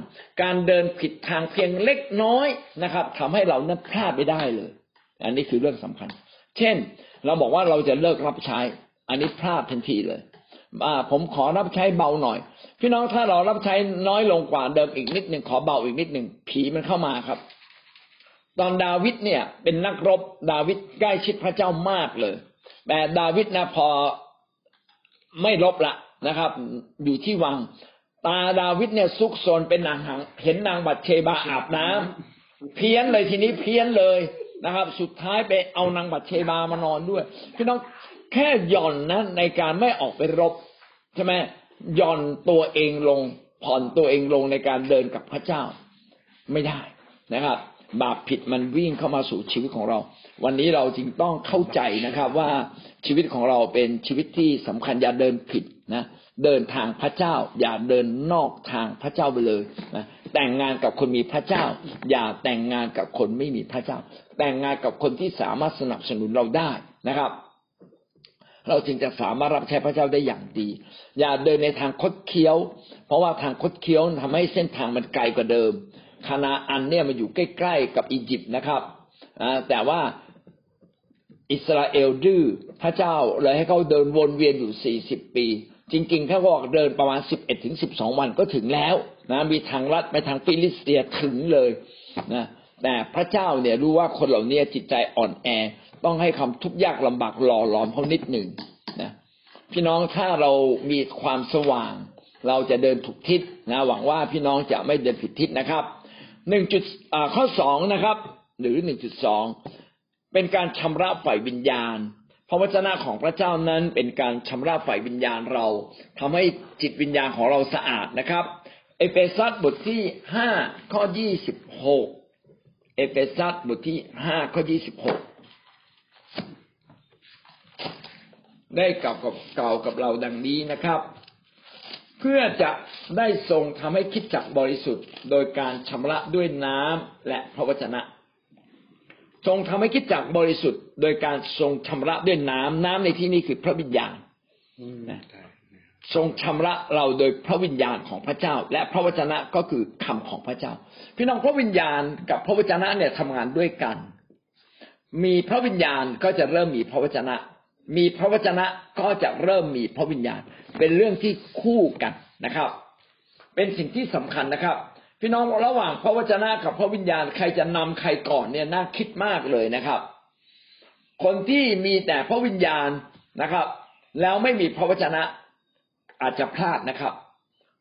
การเดินผิดทางเพียงเล็กน้อยนะครับทำให้เรานั้นพลาดไปได้เลย อันนี้คือเรื่องสำคัญ เช่น เราบอกว่าเราจะเลิกรับใช้ อันนี้พลาดทันทีเลย ผมขอรับใช้เบาหน่อย พี่น้องถ้าเรารับใช้น้อยลงกว่าเดิมอีกนิดหนึ่งขอเบาอีกนิดหนึ่งผีมันเข้ามาครับ ตอนดาวิดเนี่ย เป็นนักรบดาวิดใกล้ชิดพระเจ้ามากเลย แต่ดาวิดนะพอไม่รบละนะครับ อยู่ที่วัง ตาดาวิดเนี่ยซุกซนเป็นนางหังเห็นนางบัตเชบาอาบน้ำเพี้ยนเลยทีนี้เพี้ยนเลยนะครับ สุดท้ายไปเอานางบัตเชบามานอนด้วย พี่น้อง แค่หย่อนนะในการไม่ออกไปรบใช่ไหมหย่อนตัวเองลง ผ่อนตัวเองลงในการเดินกับพระเจ้า ไม่ได้นะครับ บาปผิดมันวิ่งเข้ามาสู่ชีวิตของเรา วันนี้เราจึงต้องเข้าใจนะครับ ว่าชีวิตของเราเป็นชีวิตที่สำคัญอย่าเดินผิดนะเดินทางพระเจ้า อย่าเดินนอกทางพระเจ้าไปเลยนะแต่งงานกับคนมีพระเจ้า อย่าแต่งงานกับคนไม่มีพระเจ้า แต่งงานกับคนที่สามารถสนับสนุนเราได้นะครับ เราจึงจะสามารถรับใช้พระเจ้าได้อย่างดี อย่าเดินในทางคดเคี้ยว เพราะว่าทางคดเคี้ยวทำให้เส้นทางมันไกลกว่าเดิม คานาอันเนี่ยมันอยู่ใกล้ๆกับอียิปต์นะครับแต่ว่าอิสราเอลดื้อพระเจ้าเลยให้เขาเดินวนเวียนอยู่สี่สิบปี จริงๆ ถ้าบอกเดินประมาณสิบเอ็ดถึงสิบสองวันก็ถึงแล้วนะมีทางลัดไปทางฟิลิสเตียถึงเลยนะ แต่พระเจ้าเนี่ยรู้ว่าคนเหล่านี้จิตใจอ่อนแอ ต้องให้คำทุกข์ยากลำบากหล่อหลอมเขานิดหนึ่งนะพี่น้องถ้าเรามีความสว่าง เราจะเดินถูกทิศนะหวังว่าพี่น้องจะไม่เดินผิดทิศนะครับหนึ่งจุดข้อสองนะครับ หรือหนึ่งจุดสองเป็นการชำระฝ่ายวิญญาณพระวจนะของพระเจ้านั้นเป็นการชำระฝ่ายวิญญาณเราทำให้จิตวิญญาณของเราสะอาดนะครับ เเอเฟซัสบทที่ห้าข้อยี่สิบหก อเฟซัสบทที่ห้าข้อยี่สิบหกได้กล่าวกับกล่าวกับเราดังนี้นะครับ เพื่อจะได้ทรงทำให้คริสตจักรบริสุทธิ์ โดยการชำระด้วยน้ำและพระวจนะ ทรงทำให้คริสตจักรบริสุทธิ์ โดยการทรงชำระด้วยน้ำน้ำในที่นี้คือพระวิญญาณนะ ทรงชำระเราโดยพระวิญญาณของพระเจ้า และพระวจนะก็คือคำของพระเจ้า พี่น้องพระวิญญาณกับพระวจนะเนี่ยทำงานด้วยกัน มีพระวิญญาณก็จะเริ่มมีพระวจนะ มีพระวจนะก็จะเริ่มมีพระวิญญาณ เป็นเรื่องที่คู่กันนะครับ เป็นสิ่งที่สำคัญนะครับ พี่น้องระหว่างพระวจนะกับพระวิญญาณใครจะนำใครก่อนเนี่ยน่าคิดมากเลยนะครับ คนที่มีแต่พระวิญญาณนะครับ แล้วไม่มีพระวจนะ อาจจะพลาดนะครับ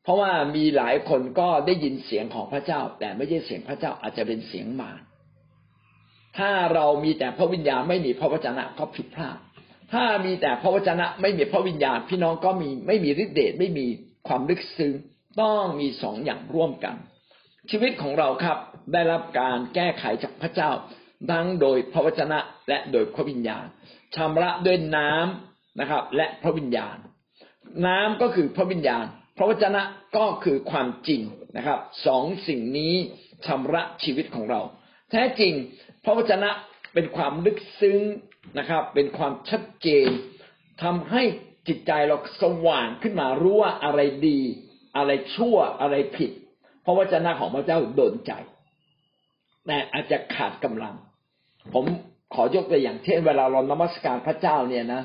เพราะว่ามีหลายคนก็ได้ยินเสียงของพระเจ้า แต่ไม่ใช่เสียงพระเจ้าอาจจะเป็นเสียงมารถ้าเรามีแต่พระวิญญาณไม่มีพระวจนะก็ผิดพลาด ถ้ามีแต่พระวจนะไม่มีพระวิญญาณ พี่น้องก็มีไม่มีฤทธิเดชไม่มีความลึกซึ้งต้องมีสองอย่างร่วมกัน ชีวิตของเราครับได้รับการแก้ไขจากพระเจ้าทั้งโดยพระวจนะและโดยพระวิญญาณชำระด้วยน้ำนะครับ และพระวิญญาณ น้ำก็คือพระวิญญาณ พระวจนะก็คือความจริงนะครับสองสิ่งนี้ชำระชีวิตของเรา แท้จริงพระวจนะเป็นความลึกซึ้งนะครับ เป็นความชัดเจนทำให้จิตใจเราสว่างขึ้นมารู้ว่าอะไรดี อะไรชั่วอะไรผิด พระวจนะของพระเจ้าโดนใจ แต่อาจจะขาดกำลัง ผมขอยกตัวอย่างเช่น เวลาเรานมัสการพระเจ้าเนี่ยนะ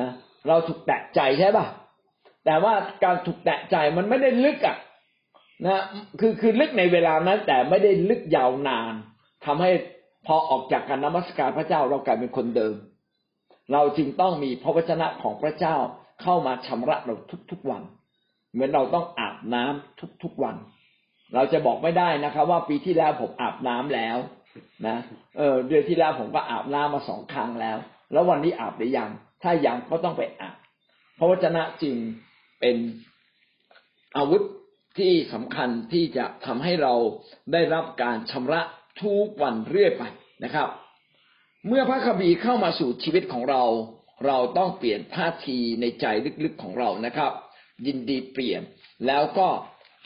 นะ เราถูกแตะใจใช่ป่ะ แต่ว่าการถูกแตะใจมันไม่ได้ลึกอะนะคือคือลึกในเวลานั้น แต่ไม่ได้ลึกยาวนานทำให้พอออกจากการนมัสการพระเจ้าเรากลายเป็นคนเดิม เราจึงต้องมีพระวจนะของพระเจ้าเข้ามาชำระเราทุกๆวัน เหมือนเราต้องอาบน้ำทุกๆวัน เราจะบอกไม่ได้นะครับ ว่าปีที่แล้วผมอาบน้ำแล้วนะเออเดือนที่แล้วผมก็อาบน้ำมาสองครั้งแล้ว แล้ววันนี้อาบหรือยัง ถ้ายังก็ต้องไปอาบพระวจนะจึง เป็นอาวุธที่สำคัญที่จะทำให้เราได้รับการชำระทุกวันเรื่อยไปนะครับ เมื่อพระคัมภีร์เข้ามาสู่ชีวิตของเรา เราต้องเปลี่ยนท่าทีในใจลึกๆของเรานะครับ ยินดีเปลี่ยนแล้วก็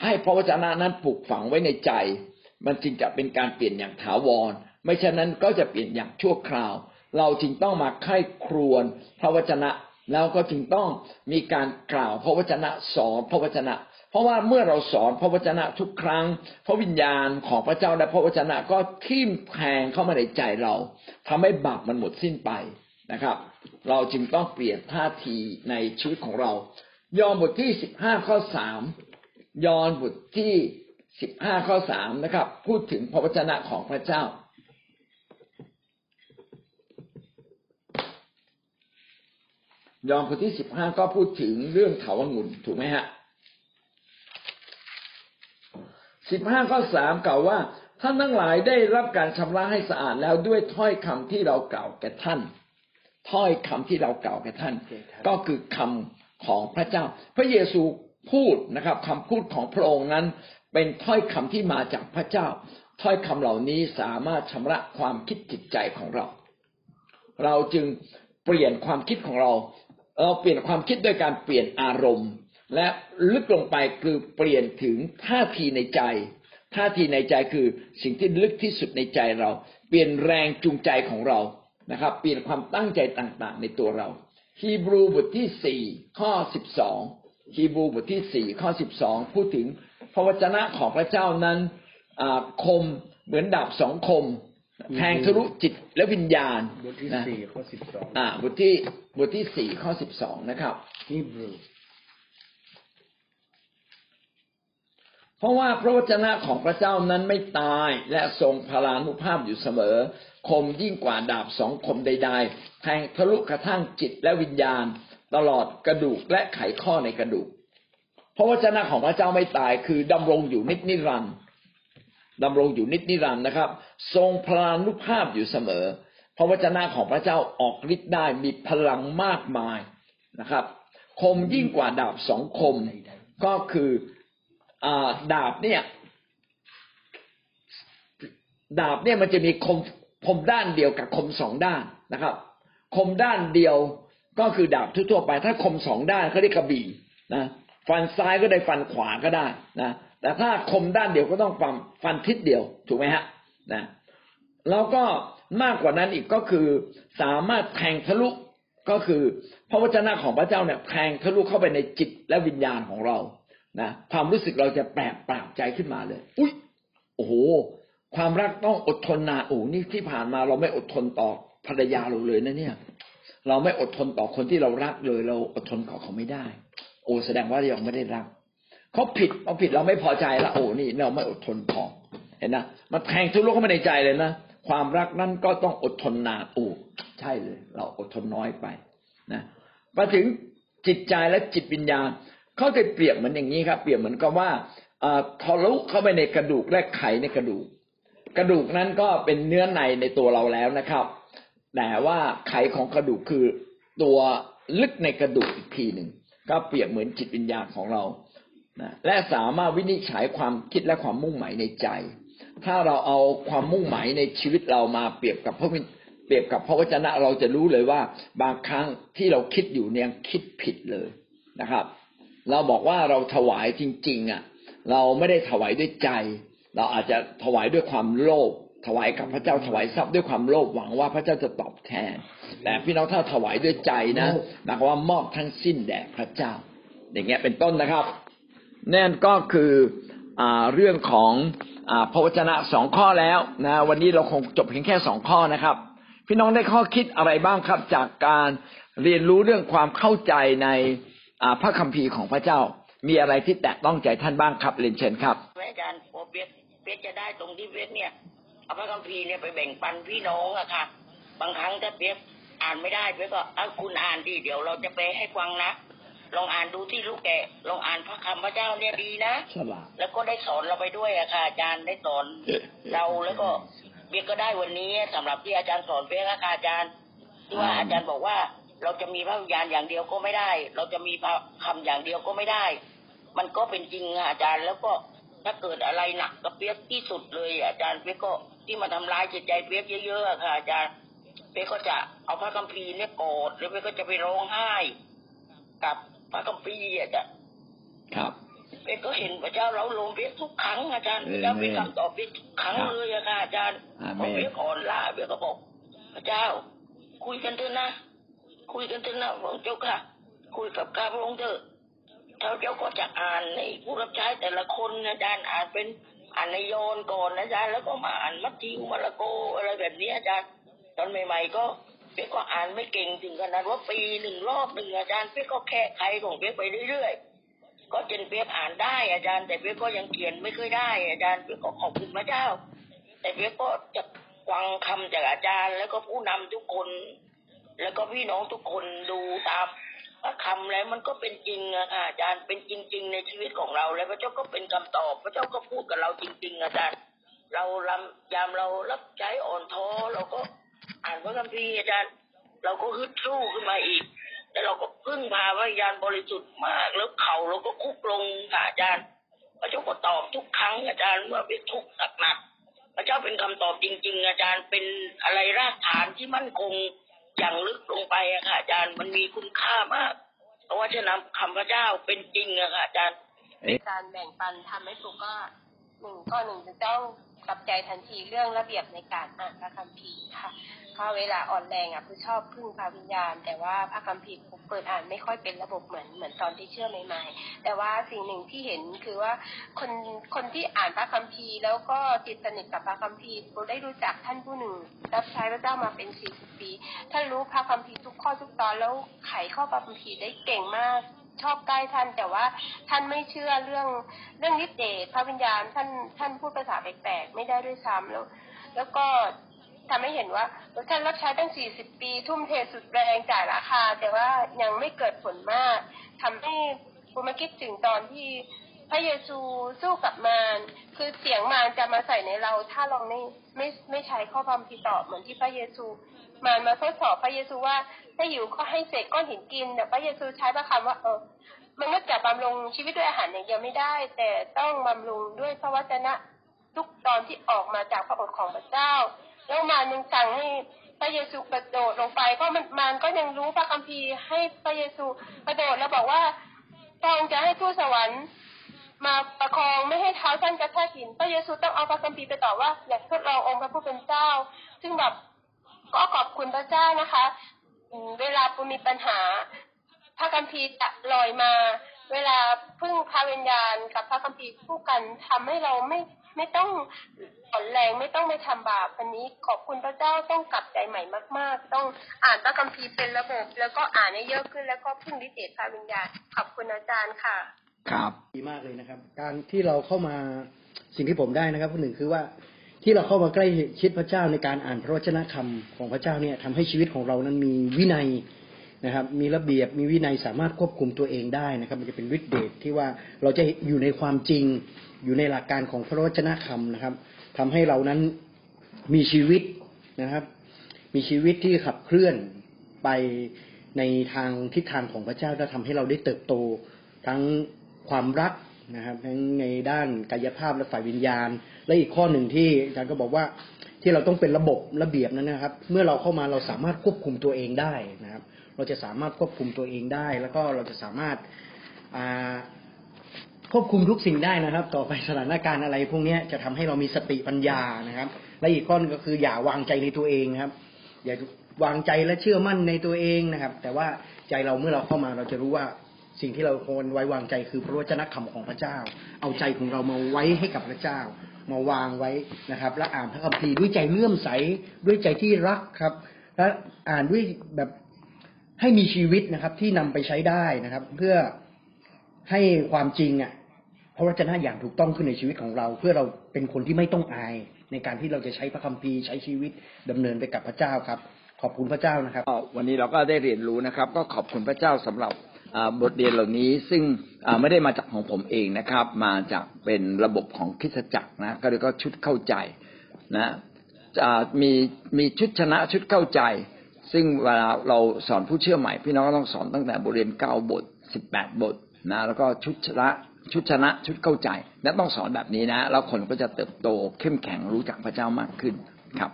ให้พระวจนะนั้นปลูกฝังไว้ในใจ มันจึงจะเป็นการเปลี่ยนอย่างถาวร ไม่เช่นนั้นก็จะเปลี่ยนอย่างชั่วคราว เราจึงต้องมาไข้ครวนพระวจนะ แล้วก็จึงต้องมีการกล่าวพระวจนะสอนพระวจนะ เพราะว่าเมื่อเราสอนพระวจนะทุกครั้ง พระวิญญาณของพระเจ้าและพระวจนะก็ทิ่มแทงเข้ามาในใจเราทำให้บาปมันหมดสิ้นไปนะครับ เราจึงต้องเปลี่ยนท่าทีในชีวิตของเรา ยอห์นบทที่สิบห้าข้อสามยอห์นบทที่สิบห้าข้อสามนะครับ พูดถึงพระวจนะของพระเจ้า ยอห์นบทที่สิบห้าก็พูดถึงเรื่องเถาวงุ่นถูกไหมฮะสิบห้าข้อสามกล่าวว่า ท่านทั้งหลายได้รับการชำระให้สะอาดแล้วด้วยถ้อยคำที่เรากล่าวแก่ท่าน ถ้อยคำที่เรากล่าวแก่ท่าน ก็คือคำของพระเจ้า พระเยซูพูดนะครับคำพูดของพระองค์นั้น เป็นถ้อยคำที่มาจากพระเจ้า ถ้อยคำเหล่านี้สามารถชำระความคิดจิตใจของเรา เราจึงเปลี่ยนความคิดของเรา เราเปลี่ยนความคิดด้วยการเปลี่ยนอารมณ์ และลึกลงไปคือเปลี่ยนถึงท่าทีในใจ ท่าทีในใจคือสิ่งที่ลึกที่สุดในใจเรา เปลี่ยนแรงจูงใจของเรานะครับ เปลี่ยนความตั้งใจต่างๆ ในตัวเรา ฮีบรูบทที่สี่ข้อสิบสองฮีบรูบทที่สี่ข้อสิบสองพูดถึงพระวจนะของพระเจ้านั้นคมเหมือนดาบสองคม แทงทะลุจิตและวิญญาณบทที่นะสี่ข้อสิบสองอ่า บทที่บทที่สี่ข้อสิบสองนะครับฮีบรูเพราะว่าพระวจนะของพระเจ้านั้นไม่ตายและทรงพลานุภาพอยู่เสมอ คมยิ่งกว่าดาบสองคมใด ๆ แทงทะลุกระทั่งจิตและวิญญาณ ตลอดกระดูกและไขข้อในกระดูก พระวจนะของพระเจ้าไม่ตายคือดำรงอยู่นิจนิรันดร์ ดำรงอยู่นิจนิรันดร์นะครับ ทรงพลานุภาพอยู่เสมอ พระวจนะของพระเจ้าออกฤทธิ์ได้มีพลังมากมายนะครับ คมยิ่งกว่าดาบสองคมก็คืออดาบเนี่ยดาบเนี่ยมันจะมีคมคมด้านเดียวกับคมสองด้านนะครับ คมด้านเดียวก็คือดาบทั่วๆไป ถ้าคมสองด้านเขาเรียกกระบี่นะฟันซ้ายก็ได้ฟันขวาก็ได้นะ แต่ถ้าคมด้านเดียวก็ต้องฟันฟันทิศเดียวถูกไหมฮะนะแล้วก็มากกว่านั้นอีกก็คือสามารถแทงทะลุก็คือพระวจนะของพระเจ้าเนี่ยแทงทะลุเข้าไปในจิตและวิญญาณของเรานะความรู้สึกเราจะแปลกปราบใจขึ้นมาเลย อุ้ยโอ้โห ความรักต้องอดทนนานโอ้นี่ที่ผ่านมาเราไม่อดทนต่อภรรยาเราเลยนะเนี่ย เราไม่อดทนต่อคนที่เรารักเลย เราอดทนต่อเขาไม่ได้ โอ้แสดงว่าเรายังไม่ได้รัก เขาผิดเราผิดเราไม่พอใจแล้วโอ้นี่เราไม่อดทนพอเห็นนะมันแทงทุลุเข้ามาในใจเลยนะความรักนั้นก็ต้องอดทนนานโอ้ใช่เลย เราอดทนน้อยไปนะมาถึงจิตใจและจิตวิญญาณเขาจะเปรียบเหมือนอย่างนี้ครับเปรียบเหมือนกับว่าทะลุเข้าไปในกระดูกและไขในกระดูก กระดูกนั้นก็เป็นเนื้อในในตัวเราแล้วนะครับ แต่ว่าไขของกระดูกคือตัวลึกในกระดูกอีกทีหนึ่งก็เปรียบเหมือนจิตวิญญาณของเรา นะและสามารถวินิจฉัยความคิดและความมุ่งหมายในใจ ถ้าเราเอาความมุ่งหมายในชีวิตเรามาเปรียบกับพระเปรียบกับพระวจนะเราจะรู้เลยว่า บางครั้งที่เราคิดอยู่เนี่ยคิดผิดเลยนะครับ เราบอกว่าเราถวายจริง ๆ อะ เราไม่ได้ถวายด้วยใจ เราอาจจะถวายด้วยความโลภถวายกับพระเจ้าถวายทรัพย์ด้วยความโลภหวังว่าพระเจ้าจะตอบแทน แต่พี่น้องถ้าถวายด้วยใจนะหมายความว่ามอบทั้งสิ้นแด่พระเจ้า อย่างเงี้ยเป็นต้นนะครับ นั่นก็คืออเรื่องของอพระวจนะสองข้อแล้วนะวันนี้เราคงจบเพียงแค่สองข้อนะครับ พี่น้องได้ข้อคิดอะไรบ้างครับ จากการเรียนรู้เรื่องความเข้าใจในพระคัมภีร์ของพระเจ้า มีอะไรที่แตะต้องใจท่านบ้างครับเรียนเชิญครับอาจารย์โอเปียกเปียกจะได้ตรงที่เปียกเนี่ยเอาพระคัมภีร์เนี่ยไปแบ่งปันพี่น้องอะค่ะบางครั้งถ้าเปียกอ่านไม่ได้เปียกก็เอาคุณอ่านดีเดี๋ยวเราจะไปให้ฟังนะ ลองอ่านดูที่ลูกแกลองอ่านพระคำพระเจ้าเนี่ยดีนะแล้วก็ได้สอนเราไปด้วยอะค่ะอาจารย์ได้สอนเราแล้วก็เบียก็ได้วันนี้สำหรับที่อาจารย์สอนเบียค่ะอาจารย์ที่ว่าอาจารย์บอกว่าเราจะมีพระวิญญาณอย่างเดียวก็ไม่ได้ เราจะมีพระคำอย่างเดียวก็ไม่ได้ มันก็เป็นจริงอาจารย์แล้วก็ถ้าเกิดอะไรหนักกับเปียกที่สุดเลยอาจารย์เปียกก็ที่มาทำร้ายจิตใจเปียกเยอะๆค่ะอาจารย์เปียกก็จะเอาพระคัมภีร์เนี่ยโกรธแล้วเปียกก็จะไปร้องไห้กับ พระคัมภีร์อาจารย์ครับเอกก็เห็นพระเจ้าเราลงเบียทุกครั้งอาจารย์พระเจ้ามีคำตอบเบียทุกครั้งเลยอะค่ะอาจารย์พอเบียอ่อนล้าเบียก็บอกพระเจ้า คุยกันเถอะนะ คุยกันเถอะนะพระเจ้าค่ะ คุยกับข้าพระองค์เถอะเท้าเจ้าก็จะอ่านในผู้รับใช้แต่ละคนอาจารย์อ่านเป็นอ่านในโยนก่อนอาจารย์แล้วก็มาอ่านมัทธิวมาระโกอะไรแบบนี้อาจารย์ตอนใหม่ ๆ ก็ เป๊กก็อ่านไม่เก่งถึงขนาดว่าปีหนึ่งรอบหนึ่งอาจารย์เป๊กก็แค่ใครของเป๊กไปเรื่อยๆก็จนเป๊กอ่านได้ อาจารย์แต่เป๊กก็ยังเขียนไม่เคยได้ อาจารย์เป๊กก็ขอบคุณพระเจ้า แต่เป๊กก็จะฟังคำจากอาจารย์ แล้วก็ผู้นำทุกคน แล้วก็พี่น้องทุกคนดูตามพระคำแล้วมันก็เป็นจริงอะค่ะอาจารย์เป็นจริง ๆ ในชีวิตของเรา แล้วพระเจ้าก็เป็นคำตอบ พระเจ้าก็พูดกับเราจริง ๆ อาจารย์ เราลำยามเรารับใจอ่อนท้อเราก็ อ่านพระคัมภีร์อาจารย์ เราก็ฮึดสู้ขึ้นมาอีก แต่เราก็พึ่งพาวิญญาณบริสุทธิ์มากแล้วเขาเราก็คุกลงค่ะอาจารย์ พระเจ้าก็ตอบทุกครั้งอาจารย์เมื่อเป็นทุกข์หนักๆพระเจ้าเป็นคำตอบจริง ๆ อาจารย์เป็นอะไรรากฐานที่มั่นคงอย่างลึกลงไปอะค่ะอาจารย์มันมีคุณค่ามาก เพราะว่าจะนำคำพระเจ้าเป็นจริงอะค่ะอาจารย์การแบ่งปันทำให้สุกก็หนึ่งก็หนึ่งจะต้อง กับใจทันทีเรื่องระเบียบในการอ่านพระคัมภีร์ค่ะพราะเวลาอ่อนแรงอะคือชอบพึ่งพาวิญญาณ แต่ว่าพระคัมภีร์เปิดอ่านไม่ค่อยเป็นระบบเหมือนเหมือนตอนที่เชื่อใหม่ ๆ แต่ว่าสิ่งหนึ่งที่เห็นคือว่าคนคนที่อ่านพระคัมภีร์ แล้วก็ติดสนิทกับพระคัมภีร์เราได้รู้จักท่านผู้หนึ่งรับใช้พระเจ้ามาเป็นสี่สิบปีท่านรู้พระคัมภีร์ทุกข้อทุกตอนแล้วไขข้อพระคัมภีร์ได้เก่งมาก ชอบใกล้ท่านแต่ว่าท่านไม่เชื่อเรื่องเรื่องนิเดชพระวิญญาณท่านท่านพูดภาษาแปลกๆไม่ได้ด้วยซ้ำแล้ว แล้วก็ทำให้เห็นว่าท่านรับใช้ตั้ง 40 ปี ทุ่มเทสุดแรงจ่ายราคา แต่ว่ายังไม่เกิดผลมากทำให้ผมมาคิดถึงตอนที่พระเยซูสู้กับมารคือเสียงมารจะมาใส่ในเรา ถ้าเราไม่ไม่ไม่ใช้ข้อความพิตอบเหมือนที่พระเยซูมารมาทดสอบพระเยซูว่า ถ้าอยู่ก็ให้เศษก้อนหินกินแต่พระเยซูใช้พระคำว่าเออมันก็จะบำรุงชีวิตด้วยอาหารอย่างเดียวไม่ได้ แต่ต้องบำรุงด้วยพระวจนะทุกตอนที่ออกมาจากพระโอษฐ์ของพระเจ้า แล้วมารยังสั่งให้พระเยซูกระโดดลงไป เพราะมันมารก็ยังรู้พระคัมภีร์ให้พระเยซูกระโดดแล้วบอกว่าตองค์จะให้ทูตสวรรค์มาประคองไม่ให้เท้าท่านกระแทกหิน พระเยซูต้องเอาพระคัมภีร์ไปตอบว่าอยากทดลององค์พระผู้เป็นเจ้า ซึ่งแบบก็ขอบคุณพระเจ้านะคะ เวลาปูมีปัญหา พระคัมภีร์จะลอยมา เวลาพึ่งพระวิญญาณกับพระคัมภีร์คู่กันทำให้เราไม่ไม่ต้องอ่อนแรงไม่ต้องไปทำบาปวันนี้ ขอบคุณพระเจ้าต้องกลับใจใหม่มาก ๆ ต้องอ่านพระคัมภีร์เป็นระบบ แล้วก็อ่านให้เยอะขึ้น แล้วก็พึ่งฤทธิ์เดชพระวิญญาณขอบคุณอาจารย์ค่ะ ครับดีมากเลยนะครับ การที่เราเข้ามาสิ่งที่ผมได้นะครับหนึ่งคือว่า ที่เราเข้ามาใกล้ชิดพระเจ้าในการอ่านพระวจนะคำของพระเจ้าเนี่ยทำให้ชีวิตของเรานั้นมีวินัยนะครับ มีระเบียบมีวินัยสามารถควบคุมตัวเองได้นะครับ มันจะเป็นฤทธิเดชที่ว่าเราจะอยู่ในความจริงอยู่ในหลักการของพระวจนะคำนะครับทำให้เรานั้นมีชีวิตนะครับ มีชีวิตที่ขับเคลื่อนไปในทางทิศทางของพระเจ้าและทำให้เราได้เติบโต ทั้งความรัก นะครับทั้งในด้านกายภาพและฝ่ายวิญญาณ และอีกข้อหนึ่งที่อาจารย์ก็บอกว่าที่เราต้องเป็นระบบระเบียบนั้นนะครับ เมื่อเราเข้ามาเราสามารถควบคุมตัวเองได้นะครับ เราจะสามารถควบคุมตัวเองได้ แล้วก็เราจะสามารถอ่าควบคุมทุกสิ่งได้นะครับ ต่อไปสถานการณ์อะไร พวกนี้จะทำให้เรามีสติปัญญานะครับ และอีกข้อนึงก็คืออย่าวางใจในตัวเองนะครับ อย่าวางใจและเชื่อมั่นในตัวเองนะครับ แต่ว่าใจเราเมื่อเราเข้ามาเราจะรู้ว่า สิ่งที่เราควรไว้วางใจคือพระวจนะคำของพระเจ้า เอาใจของเรามาไว้ให้กับพระเจ้า มาวางไว้นะครับ และอ่านพระคัมภีร์ด้วยใจเลื่อมใสด้วยใจที่รักครับ และอ่านด้วยแบบให้มีชีวิตนะครับ ที่นำไปใช้ได้นะครับ เพื่อให้ความจริงอะพระวจนะอย่างถูกต้องขึ้นในชีวิตของเรา เพื่อเราเป็นคนที่ไม่ต้องอาย ในการที่เราจะใช้พระคัมภีร์ใช้ชีวิตดำเนินไปกับพระเจ้าครับ ขอบคุณพระเจ้านะครับวันนี้เราก็ได้เรียนรู้นะครับ ก็ขอบคุณพระเจ้าสำหรับ บทเรียนเหล่านี้ซึ่งไม่ได้มาจากของผมเองนะครับ มาจากเป็นระบบของคริสจักรนะก็เรียกว่าชุดเข้าใจนะมีมีชุดชนะชุดเข้าใจ ซึ่งเวลาเราสอนผู้เชื่อใหม่ พี่น้องก็ต้องสอนตั้งแต่บทเรียนเก้าบทสิบแปดบทนะแล้วก็ชุดชนะชุดชนะชุดเข้าใจ และต้องสอนแบบนี้นะ แล้วคนก็จะเติบโตเข้มแข็งรู้จักพระเจ้ามากขึ้นครับ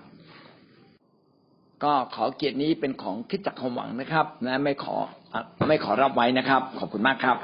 ก็ขอเกียรตินี้เป็นของคิดจักรความหวังนะครับนะไม่ขอไม่ขอรับไว้นะครับ ขอบคุณมากครับ